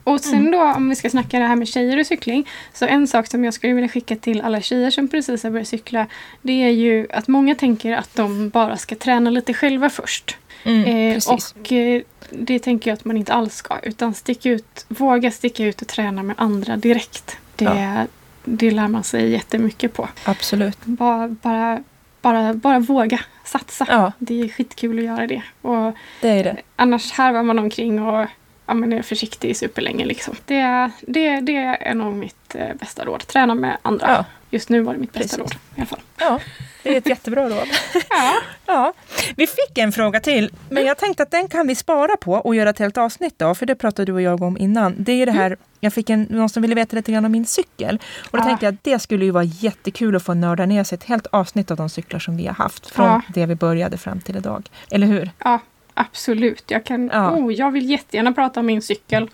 [SPEAKER 1] Och sen
[SPEAKER 2] Mm.
[SPEAKER 1] då om vi ska snacka det här med tjejer och cykling. Så en sak som jag skulle vilja skicka till alla tjejer som precis har börjat cykla. Det är ju att många tänker att de bara ska träna lite själva först.
[SPEAKER 2] Mm,
[SPEAKER 1] Eh, och eh, det tänker jag att man inte alls ska. Utan stick ut, våga sticka ut och träna med andra direkt. Det,
[SPEAKER 2] Ja.
[SPEAKER 1] det lär man sig jättemycket på.
[SPEAKER 2] Absolut.
[SPEAKER 1] Bara, bara, bara, bara våga satsa.
[SPEAKER 2] Ja,
[SPEAKER 1] Det är skitkul att göra det. Och
[SPEAKER 2] det är det.
[SPEAKER 1] annars härvar man omkring och ja, men är försiktig superlänge. Liksom. Det, det, det är nog mitt eh, bästa råd. Träna med andra.
[SPEAKER 2] Ja.
[SPEAKER 1] Just nu var det mitt bästa
[SPEAKER 2] Precis.
[SPEAKER 1] råd. I alla fall.
[SPEAKER 2] Ja, det är ett jättebra råd.
[SPEAKER 1] Ja.
[SPEAKER 2] Ja, vi fick en fråga till, men jag tänkte att den kan vi spara på och göra ett helt avsnitt av, för det pratade du och jag om innan. Det är det här, jag fick en, någon som ville veta lite grann om min cykel. Och då
[SPEAKER 1] Ja.
[SPEAKER 2] tänkte jag att det skulle ju vara jättekul att få nörda ner sig ett helt avsnitt av de cyklar som vi har haft, från
[SPEAKER 1] Ja.
[SPEAKER 2] det vi började fram till idag. Eller hur?
[SPEAKER 1] ja, absolut. Jag, kan,
[SPEAKER 2] Ja.
[SPEAKER 1] oh, jag vill jättegärna prata om min cykel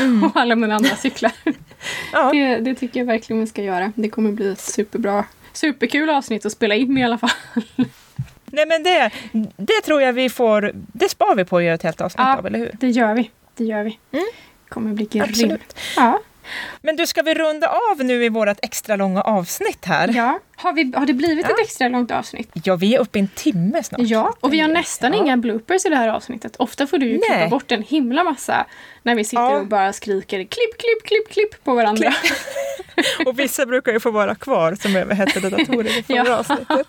[SPEAKER 2] Mm.
[SPEAKER 1] och alla mina andra cyklar.
[SPEAKER 2] Ja,
[SPEAKER 1] Det, det tycker jag verkligen vi ska göra. Det kommer bli ett superbra, superkul avsnitt att spela in i alla fall.
[SPEAKER 2] nej men det, det tror jag vi får, det spar vi på att göra ett helt avsnitt
[SPEAKER 1] Ja.
[SPEAKER 2] av, eller hur?
[SPEAKER 1] Det gör vi. Det gör vi.
[SPEAKER 2] Mm.
[SPEAKER 1] kommer bli grymt.
[SPEAKER 2] Absolut.
[SPEAKER 1] Ja.
[SPEAKER 2] Men du, ska vi runda av nu i vårt extra långa avsnitt här?
[SPEAKER 1] ja. Har, vi, har det blivit
[SPEAKER 2] Ja.
[SPEAKER 1] ett extra långt avsnitt?
[SPEAKER 2] Ja, vi är uppe i en timme snart.
[SPEAKER 1] Ja, och vi har nästan
[SPEAKER 2] Ja.
[SPEAKER 1] inga bloopers i det här avsnittet. Ofta får du ju klippa bort en himla massa när vi sitter
[SPEAKER 2] Ja.
[SPEAKER 1] och bara skriker klipp, klipp, klipp, klipp på varandra.
[SPEAKER 2] Och vissa brukar ju få vara kvar som överhettade datorer i förra
[SPEAKER 1] Ja.
[SPEAKER 2] avsnittet.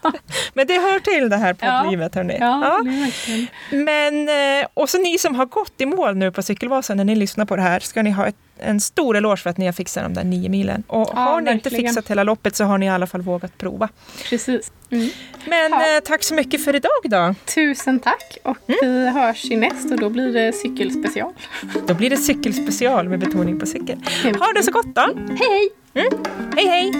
[SPEAKER 2] Men det hör till det här poddlivet hörni.
[SPEAKER 1] Ja,
[SPEAKER 2] Ja.
[SPEAKER 1] är verkligen.
[SPEAKER 2] Men, eh, och så ni som har gått i mål nu på Cykelvasan när ni lyssnar på det här ska ni ha ett, en stor eloge för att ni har fixat de där nio milen. Och
[SPEAKER 1] Ja,
[SPEAKER 2] har ni inte
[SPEAKER 1] verkligen.
[SPEAKER 2] fixat hela loppet så har ni i alla fall vågat prova.
[SPEAKER 1] Precis. Mm.
[SPEAKER 2] Men
[SPEAKER 1] Ja.
[SPEAKER 2] eh, tack så mycket för idag då.
[SPEAKER 1] Tusen tack och
[SPEAKER 2] Mm.
[SPEAKER 1] vi hörs i näst och då blir det cykelspecial.
[SPEAKER 2] Då blir det cykelspecial med betoning på cykel. Ha det så gott då.
[SPEAKER 1] Hej hej!
[SPEAKER 2] Hej hej!